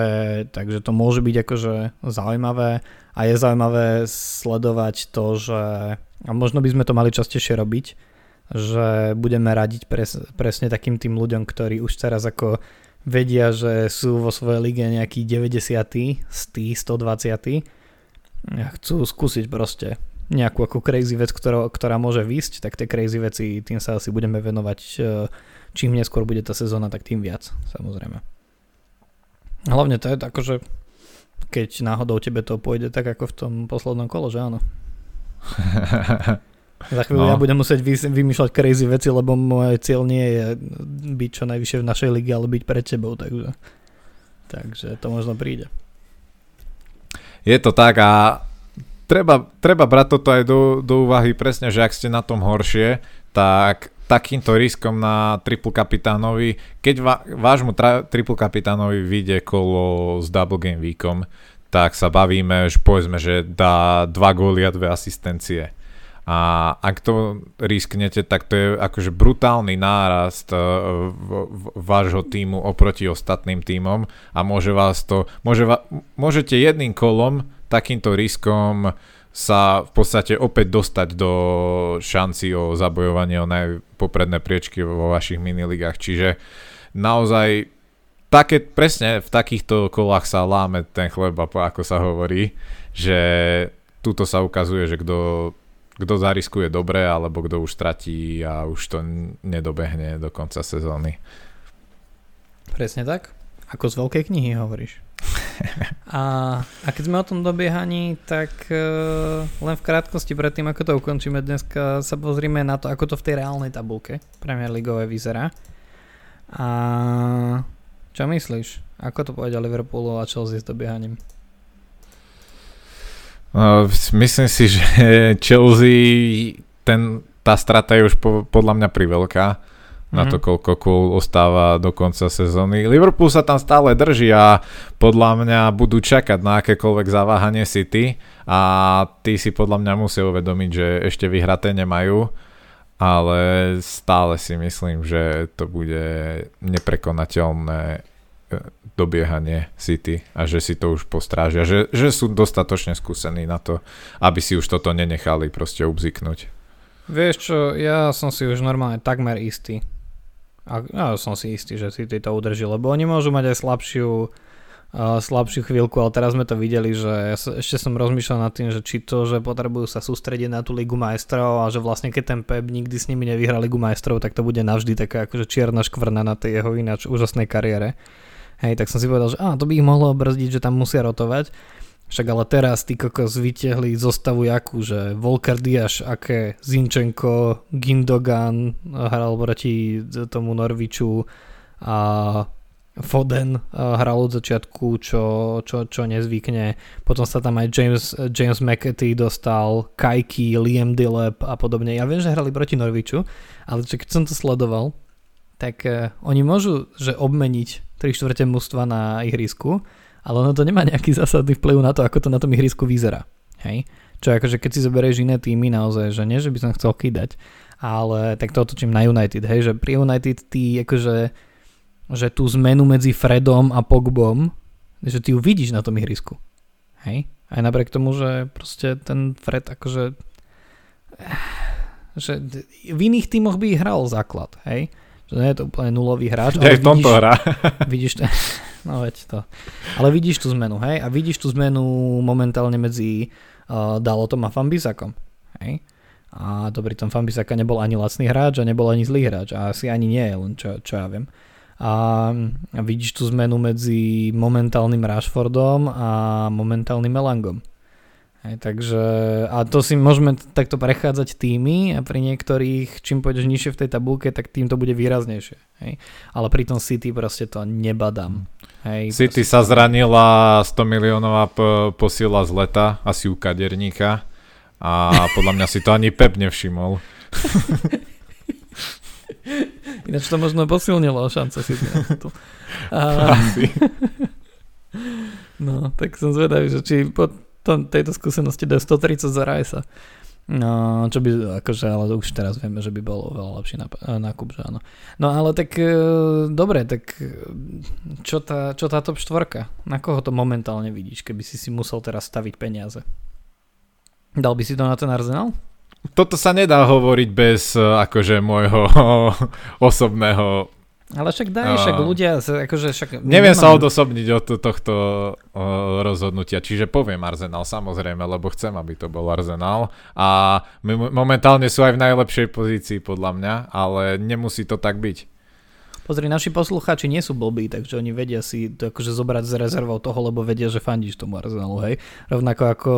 takže to môže byť akože zaujímavé a je zaujímavé sledovať to, že a možno by sme to mali častejšie robiť, že budeme radiť pres, presne takým tým ľuďom, ktorí už teraz ako vedia, že sú vo svojej lige nejaký 90. 100, 120. A chcú skúsiť proste nejakú ako crazy vec, ktorá, ktorá môže výsť, tak tie crazy veci, tým sa asi budeme venovať e, čím neskôr bude tá sezóna, tak tým viac, samozrejme. Hlavne to je tako, že keď náhodou tebe to pôjde tak ako v tom poslednom kole, že áno. Za chvíľu no. ja budem musieť vy, vymýšľať crazy veci, lebo môj cieľ nie je byť čo najvyššie v našej lige, ale byť pred tebou, takže, takže to možno príde. Je to tak a treba, treba brať toto aj do, do úvahy presne, že ak ste na tom horšie, tak takýmto riskom na triple kapitánovi, keď va, vášmu tra, triple kapitánovi vyjde kolo s double game weekom, tak sa bavíme, že povedzme, že dá dva góly a dve asistencie a ak to risknete, tak to je akože brutálny nárast v, vášho týmu oproti ostatným týmom a môže vás to, môže va, môžete jedným kolom takýmto riskom sa v podstate opäť dostať do šanci o zabojovanie o najpopredné priečky vo vašich miniligách. Čiže naozaj také, presne v takýchto kolách sa láme ten chleba, ako sa hovorí, že tuto sa ukazuje, že kto kto zariskuje dobre, alebo kto už stratí a už to nedobehne do konca sezóny. Presne tak. Ako z veľkej knihy hovoríš. A, a keď sme o tom dobiehaní, tak uh, len v krátkosti predtým, ako to ukončíme dneska, sa pozrime na to, ako to v tej reálnej tabulke Premier Ligové vyzerá. A čo myslíš? Ako to povedia Liverpoolu a Chelsea s dobiehaním? Uh, myslím si, že Chelsea, ten, tá strata je už po, podľa mňa priveľká na to, mhm. koľko kôl ostáva do konca sezóny. Liverpool sa tam stále drží a podľa mňa budú čakať na akékoľvek zaváhanie City a tí si podľa mňa musia uvedomiť, že ešte vyhraté nemajú ale stále si myslím, že to bude neprekonateľné dobiehanie City a že si to už postrážia, že, že sú dostatočne skúsení na to, aby si už toto nenechali proste ubziknúť. Vieš čo, ja som si už normálne takmer istý. A ja som si istý, že City to udrží, lebo oni môžu mať aj slabšiu slabšiu chvíľku, ale teraz sme to videli, že ja sa, ešte som rozmýšľal nad tým, že či to, že potrebujú sa sústrediť na tú Ligu majstrov a že vlastne keď ten Pep nikdy s nimi nevyhral Ligu majstrov, tak to bude navždy taká akože čierna škvrna na tej jeho ináč úžasnej kariére. Hej, tak som si povedal, že á, to by ich mohlo brzdiť, že tam musia rotovať. Však ale teraz tí kokos vytiahli zostavu jakú, že Volker Diaš, aké Zinčenko, Gindogan hral proti tomu Norviču a Foden hral od začiatku, čo, čo, čo nezvykne. Potom sa tam aj James, James McAtee dostal, Kajky, Liam Dillep a podobne. Ja viem, že hrali proti Norviču, ale keď som to sledoval, tak uh, oni môžu že obmeniť 3 štvrte mužstva na ihrisku, ale ono to nemá nejaký zásadný vplyv na to, ako to na tom ihrisku vyzerá. Hej? Čo akože keď si zoberieš iné týmy naozaj, že nie, že by som chcel kýdať, ale tak to otočím na United, hej, že pri United ty akože že tú zmenu medzi Fredom a Pogbom, že ty ju vidíš na tom ihrisku. Hej? Aj napriek tomu, že proste ten Fred akože že v iných týmoch by hral základ, hej? že nie je to úplne nulový hráč. Ale v tomto hra. vidíš to, no veď to. Ale vidíš tú zmenu, hej? A vidíš tú zmenu momentálne medzi uh, Dalotom a Fambisakom, hej? A pri tom Fambisaka nebol ani lacný hráč a nebol ani zlý hráč. A asi ani nie, len čo, čo ja viem. A, vidíš tú zmenu medzi momentálnym Rashfordom a momentálnym Melangom. Hej, takže, a to si môžeme takto prechádzať tými a pri niektorých, čím pôjdeš nižšie v tej tabulke, tak tým to bude výraznejšie. Hej. Ale pri tom City proste to nebadám. Hej, City proste... sa zranila 100 miliónová p- posila z leta, asi u kaderníka a podľa mňa si to ani Pep nevšimol. Ináč to možno posilnilo šance City. A... no, tak som zvedavý, že či pod tejto skúsenosti dajú 130 za Rajsa. No, čo by, akože, ale už teraz vieme, že by bolo veľa lepší nákup, že áno. No ale tak, e, dobre, tak e, čo tá, čo tá top štvorka? Na koho to momentálne vidíš, keby si si musel teraz staviť peniaze? Dal by si to na ten Arsenal? Toto sa nedá hovoriť bez e, akože môjho osobného ale však daj, však ľudia, akože však... Neviem nemám... sa odosobniť od tohto uh, rozhodnutia, čiže poviem Arsenal samozrejme, lebo chcem, aby to bol Arsenal a my momentálne sú aj v najlepšej pozícii podľa mňa, ale nemusí to tak byť. Pozri, naši poslucháči nie sú blbí, takže oni vedia si to akože zobrať z rezervou toho, lebo vedia, že fandíš tomu Arsenalu, hej. Rovnako ako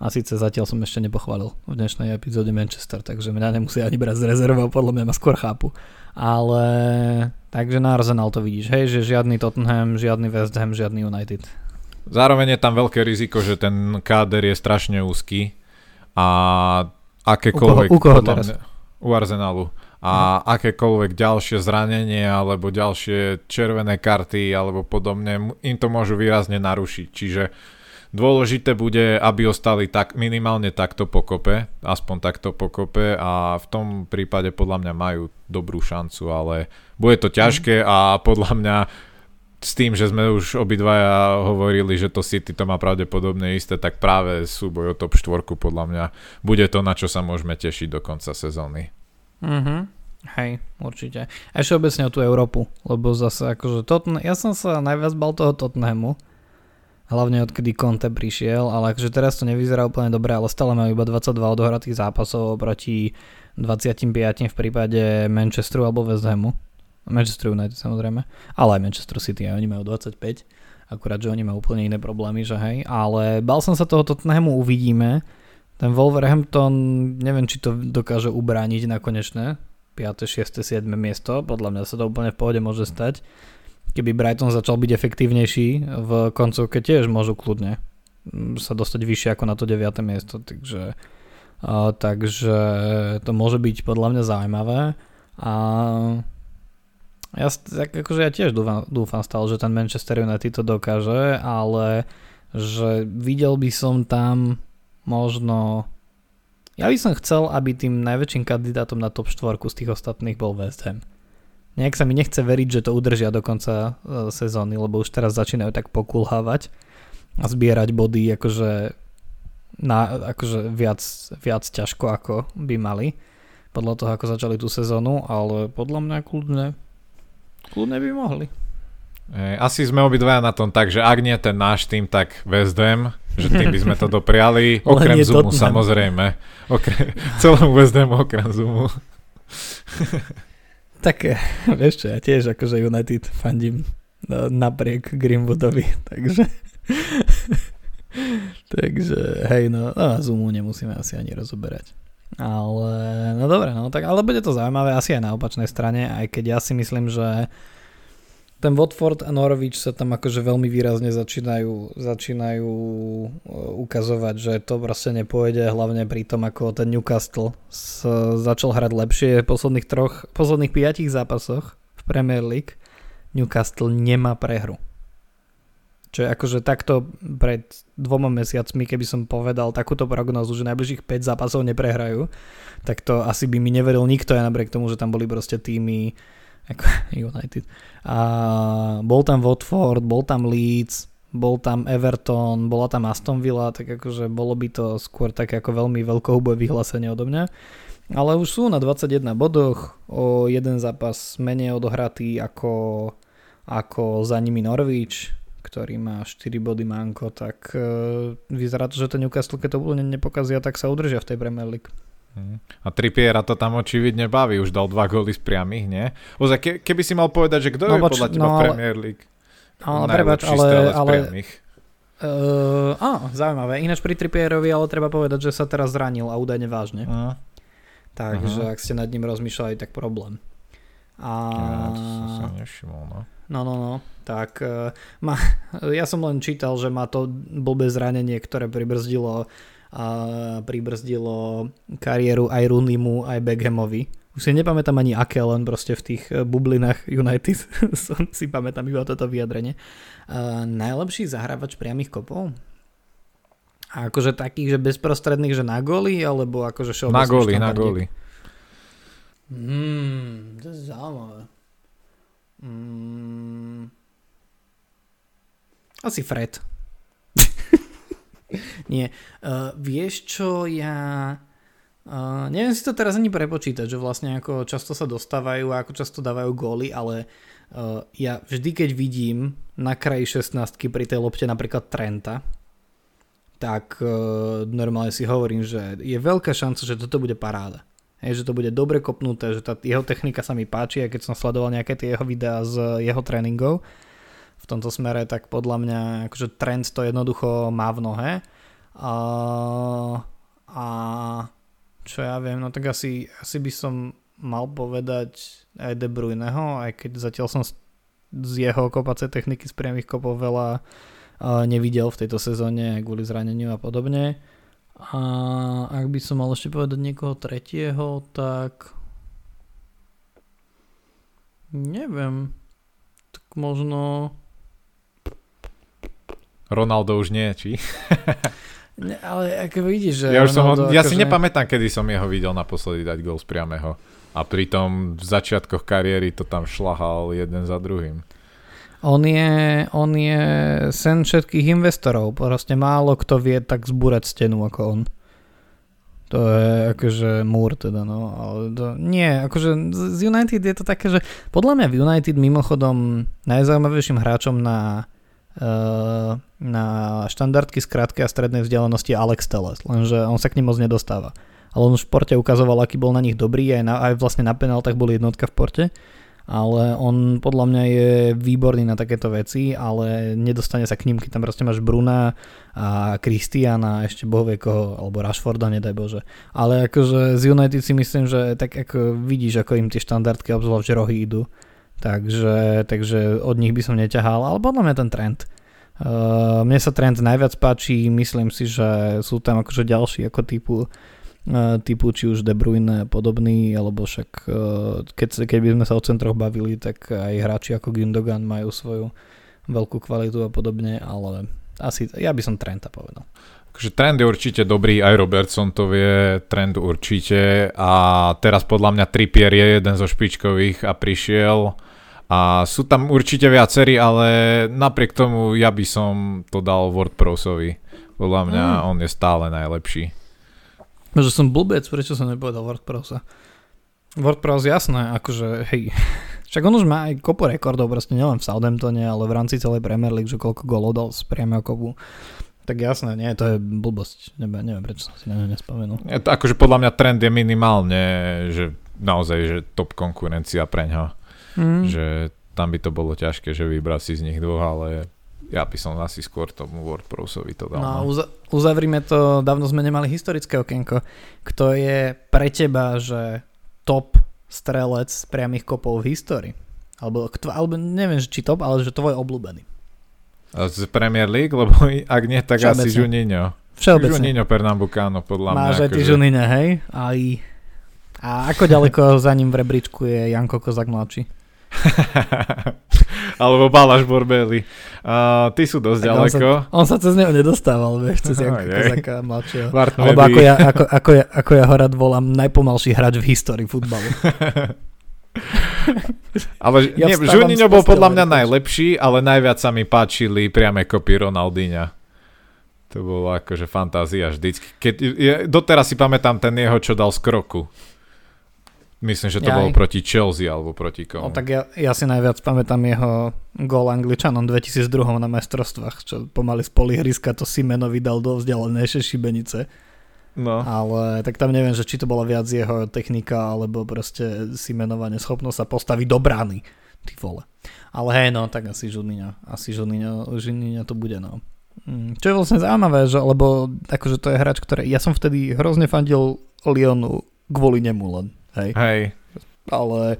a síce zatiaľ som ešte nepochválil v dnešnej epizóde Manchester, takže mňa nemusí ani brať z rezervou, podľa mňa ma skôr chápu. Ale takže na Arsenal to vidíš, hej, že žiadny Tottenham, žiadny West Ham, žiadny United. Zároveň je tam veľké riziko, že ten káder je strašne úzky a akékoľvek... U koho, u koho teraz? Mňa, u Arsenalu. A akékoľvek ďalšie zranenie alebo ďalšie červené karty alebo podobne, im to môžu výrazne narušiť. Čiže Dôležité bude, aby ostali tak minimálne takto pokope, aspoň takto pokope a v tom prípade podľa mňa majú dobrú šancu, ale bude to ťažké a podľa mňa s tým, že sme už obidvaja hovorili, že to City to má pravdepodobne isté, tak práve súboj o top 4 podľa mňa bude to, na čo sa môžeme tešiť do konca sezóny. Mhm. Hej, určite. A ešte obecne o tú Európu, lebo zase akože Tottenham, ja som sa najviac bal toho Tottenhamu, hlavne odkedy Conte prišiel, ale akože teraz to nevyzerá úplne dobre, ale stále majú iba 22 odohratých zápasov proti 25 v prípade Manchesteru alebo West Hamu. Manchester United samozrejme, ale aj Manchester City, oni majú 25, akurát, že oni majú úplne iné problémy, že hej, ale bal som sa toho Tottenhamu, uvidíme. Ten Wolverhampton, neviem, či to dokáže ubrániť na konečné 5., 6., 7. miesto, podľa mňa sa to úplne v pohode môže stať keby Brighton začal byť efektívnejší v koncovke tiež môžu kľudne sa dostať vyššie ako na to 9. miesto, takže, uh, takže to môže byť podľa mňa zaujímavé a ja, tak akože ja tiež dúfam, dúfam stále, že ten Manchester United to dokáže, ale že videl by som tam možno ja by som chcel, aby tým najväčším kandidátom na top 4 z tých ostatných bol West Ham. Nejak sa mi nechce veriť, že to udržia do konca e, sezóny, lebo už teraz začínajú tak pokulhávať a zbierať body akože, na, akože viac, viac ťažko ako by mali podľa toho, ako začali tú sezónu, ale podľa mňa kľudne, kľudne by mohli. Asi sme obidvaja na tom tak, že ak nie ten náš tým, tak West Ham, že tým by sme to dopriali, okrem Zumu samozrejme. Okrem, celom West Ham okrem Zumu. Tak vieš čo, ja tiež akože United fandím no, napriek Greenwoodovi, takže takže hej no, no Zumu nemusíme asi ani rozoberať. Ale no dobre, no tak ale bude to zaujímavé asi aj na opačnej strane, aj keď ja si myslím, že ten Watford a Norwich sa tam akože veľmi výrazne začínajú, začínajú e, ukazovať, že to proste nepôjde, hlavne pri tom, ako ten Newcastle s, začal hrať lepšie v posledných troch, posledných piatich zápasoch v Premier League. Newcastle nemá prehru. Čo je akože takto pred dvoma mesiacmi, keby som povedal takúto prognozu, že najbližších 5 zápasov neprehrajú, tak to asi by mi neveril nikto aj napriek tomu, že tam boli proste týmy ako United. A bol tam Watford, bol tam Leeds, bol tam Everton, bola tam Aston Villa, tak akože bolo by to skôr také ako veľmi veľkohubé vyhlásenie odo mňa. Ale už sú na 21 bodoch, o jeden zápas menej odohratý ako, ako za nimi Norwich, ktorý má 4 body manko, tak uh, vyzerá to, že ten Newcastle, keď to úplne nepokazia, tak sa udržia v tej Premier League. Mhm. A Trippiera to tam očividne baví, už dal dva góly z priamých, nie? Ozaj, ke, keby si mal povedať, že kto no, je podľa teba no, Premier League? No, prebač, ale, ale, Uh, á, zaujímavé. Ináč pri Trippierovi, ale treba povedať, že sa teraz zranil a údajne vážne. Uh. Takže uh-huh. ak ste nad ním rozmýšľali, tak problém. A... Ja, to som sa nevšimol, no. No, no, no. Tak uh, ma, ja som len čítal, že má to blbé zranenie, ktoré pribrzdilo a pribrzdilo kariéru aj Rooneymu, aj Beckhamovi. Už si nepamätám ani aké, len proste v tých e, bublinách United som si pamätám iba toto vyjadrenie. Uh, najlepší zahrávač priamých kopov? A akože takých, že bezprostredných, že na góly, alebo akože všeobecne Na góly, na góly. Hmm, to je zaujímavé. Hmm. Asi Fred. Nie. Uh, vieš čo, ja... Uh, neviem si to teraz ani prepočítať, že vlastne ako často sa dostávajú a ako často dávajú góly, ale uh, ja vždy, keď vidím na kraji 16 pri tej lopte napríklad Trenta, tak uh, normálne si hovorím, že je veľká šanca, že toto bude paráda. Hej, že to bude dobre kopnuté, že tá jeho technika sa mi páči, aj keď som sledoval nejaké tie jeho videá z jeho tréningov v tomto smere, tak podľa mňa akože trend to jednoducho má v nohe. A, a čo ja viem, no tak asi, asi by som mal povedať aj De Bruyneho, aj keď zatiaľ som z jeho kopacej techniky z priamých kopov veľa nevidel v tejto sezóne kvôli zraneniu a podobne. A ak by som mal ešte povedať niekoho tretieho, tak neviem. Tak možno... Ronaldo už nie, či? ne, ale ako vidíš, že... Ja, už Ronaldo, som ho, ja akože... si nepamätám, kedy som jeho videl naposledy dať gol z priamého. A pritom v začiatkoch kariéry to tam šlahal jeden za druhým. On je, on je sen všetkých investorov. Proste málo kto vie tak zbúrať stenu ako on. To je akože múr teda, no. Ale to, nie, akože z United je to také, že podľa mňa v United mimochodom najzaujímavejším hráčom na, na štandardky skrátke a strednej vzdialenosti Alex Teles, lenže on sa k nim moc nedostáva. Ale on v športe ukazoval, aký bol na nich dobrý, aj, na, aj vlastne na penáltach bol jednotka v porte ale on podľa mňa je výborný na takéto veci, ale nedostane sa k ním, keď tam proste máš Bruna a Kristiana a ešte bohvie koho, alebo Rashforda, nedaj Bože. Ale akože z United si myslím, že tak ako vidíš, ako im tie štandardky, obzvlášť rohy idú, takže, takže od nich by som neťahal, ale podľa mňa ten trend. Uh, mne sa trend najviac páči, myslím si, že sú tam akože ďalší ako typu E, typu či už De Bruyne podobný, alebo však e, keď, keď by sme sa o centroch bavili, tak aj hráči ako Gündogan majú svoju veľkú kvalitu a podobne, ale asi ja by som Trenta povedal. Takže trend je určite dobrý, aj Robertson to vie, trend určite a teraz podľa mňa Trippier je jeden zo špičkových a prišiel a sú tam určite viacerí, ale napriek tomu ja by som to dal WordProsovi. Podľa mňa mm. on je stále najlepší. Že som blbec, prečo som nepovedal WordPressa. WordPress jasné, akože hej. Však on už má aj kopu rekordov, proste nielen v Southamptone, ale v rámci celej Premier League, že koľko golov dal z priamého kopu. Tak jasné, nie, to je blbosť. Neviem, neviem prečo som si na ňu nespomenul. Je to, akože podľa mňa trend je minimálne, že naozaj, že top konkurencia pre ňa. Mm. Že tam by to bolo ťažké, že vybrať si z nich dvoch, ale ja by som asi skôr tomu WordPressovi to dal. No a no. uza- uzavrime to, dávno sme nemali historické okienko. Kto je pre teba, že top strelec priamých kopov v histórii? Alebo, alebo neviem, či top, ale že tvoj obľúbený. Z Premier League? Lebo ak nie, tak Všeobecne. asi Juninho. Všeobecne. Juninho Pernambucano, podľa Máš mňa. Máš aj ty akože... hej? Aj... A ako ďaleko za ním v rebríčku je Janko Kozak mladší? Alebo Balaš Borbeli. Uh, ty sú dosť tak ďaleko. On sa, on sa cez neho nedostával, vieš, cez Janka Kozaka mladšieho. Alebo ako ja, ako, ako, ja, ako ja ho rád volám, najpomalší hráč v histórii futbalu. ale ja nie, Žuninho bol podľa mňa najlepší, ale najviac sa mi páčili priame kopy Ronaldinha. To bolo akože fantázia vždycky. Keď, ja, doteraz si pamätám ten jeho, čo dal z kroku. Myslím, že to Jaj. bolo proti Chelsea alebo proti komu. No tak ja, ja si najviac pamätám jeho gól Angličanom 2002 na mestrovstvách, čo pomaly z polihryska to Simenovi dal do vzdialenejšie šibenice. No. Ale tak tam neviem, že či to bola viac jeho technika, alebo proste Simenova neschopnosť sa postaviť do brány. Ty vole. Ale hej, no, tak asi Žuniňa. Asi Žuniňa, Žuniňa to bude, no. Mm, čo je vlastne zaujímavé, že, lebo akože to je hráč, ktorý... Ja som vtedy hrozne fandil Lyonu kvôli nemu len. Hej. Hej. Ale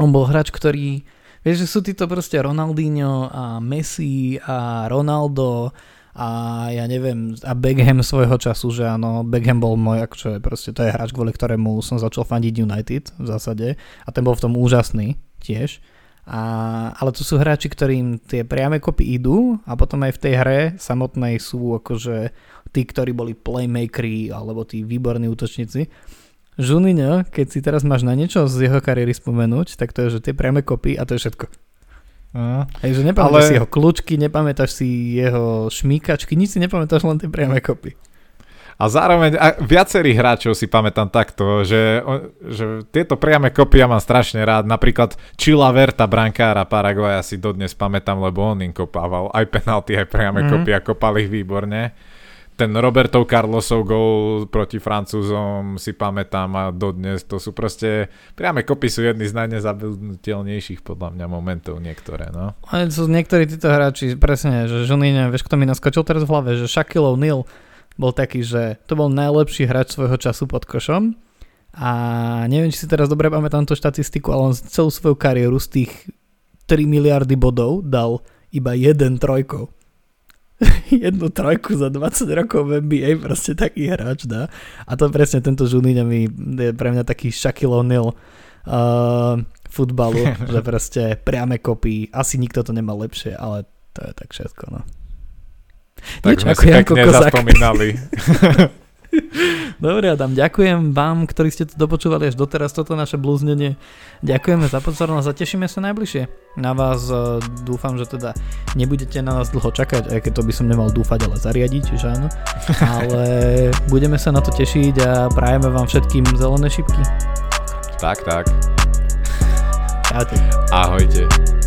on bol hráč, ktorý... Vieš, že sú títo proste Ronaldinho a Messi a Ronaldo a ja neviem, a Beckham svojho času, že áno, Beckham bol môj, akože proste to je hráč, kvôli ktorému som začal fandiť United v zásade a ten bol v tom úžasný tiež A, ale to sú hráči, ktorým tie priame kopy idú a potom aj v tej hre samotnej sú akože tí, ktorí boli playmakeri alebo tí výborní útočníci. Žunino, keď si teraz máš na niečo z jeho kariéry spomenúť, tak to je, že tie priame kopy a to je všetko. Mm. Takže nepamätáš ale... si jeho kľúčky, nepamätáš si jeho šmíkačky, nič si nepamätáš, len tie priame kopy. A zároveň a viacerých hráčov si pamätám takto, že, že tieto priame kopy ja mám strašne rád. Napríklad Chila Verta, brankára Paraguaja si dodnes pamätám, lebo on im kopával aj penalty, aj priame mm. kopy a kopal ich výborne. Ten Robertov Carlosov gol proti Francúzom si pamätám a dodnes to sú proste, priame kopy sú jedny z najnezabudnutelnejších podľa mňa momentov niektoré, no. Ale sú niektorí títo hráči, presne, že Žonine, vieš, kto mi naskočil teraz v hlave, že Shaquille O'Neal bol taký, že to bol najlepší hráč svojho času pod košom a neviem, či si teraz dobre pamätám tú štatistiku, ale on celú svoju kariéru z tých 3 miliardy bodov dal iba jeden trojkou. Jednu trojku za 20 rokov v NBA proste taký hráč dá. A to presne tento Juninho mi je pre mňa taký Shaquille O'Neal uh, futbalu, že proste priame kopy. Asi nikto to nemal lepšie, ale to je tak všetko, no. Tak Nič, sme ako si Janko pekne Kozák. zaspomínali. Dobre, Adam, ďakujem vám, ktorí ste to dopočúvali až doteraz, toto naše blúznenie. Ďakujeme za pozornosť a tešíme sa najbližšie. Na vás uh, dúfam, že teda nebudete na nás dlho čakať, aj keď to by som nemal dúfať, ale zariadiť, že áno. Ale budeme sa na to tešiť a prajeme vám všetkým zelené šipky. Tak, tak. Čaute. Ahojte.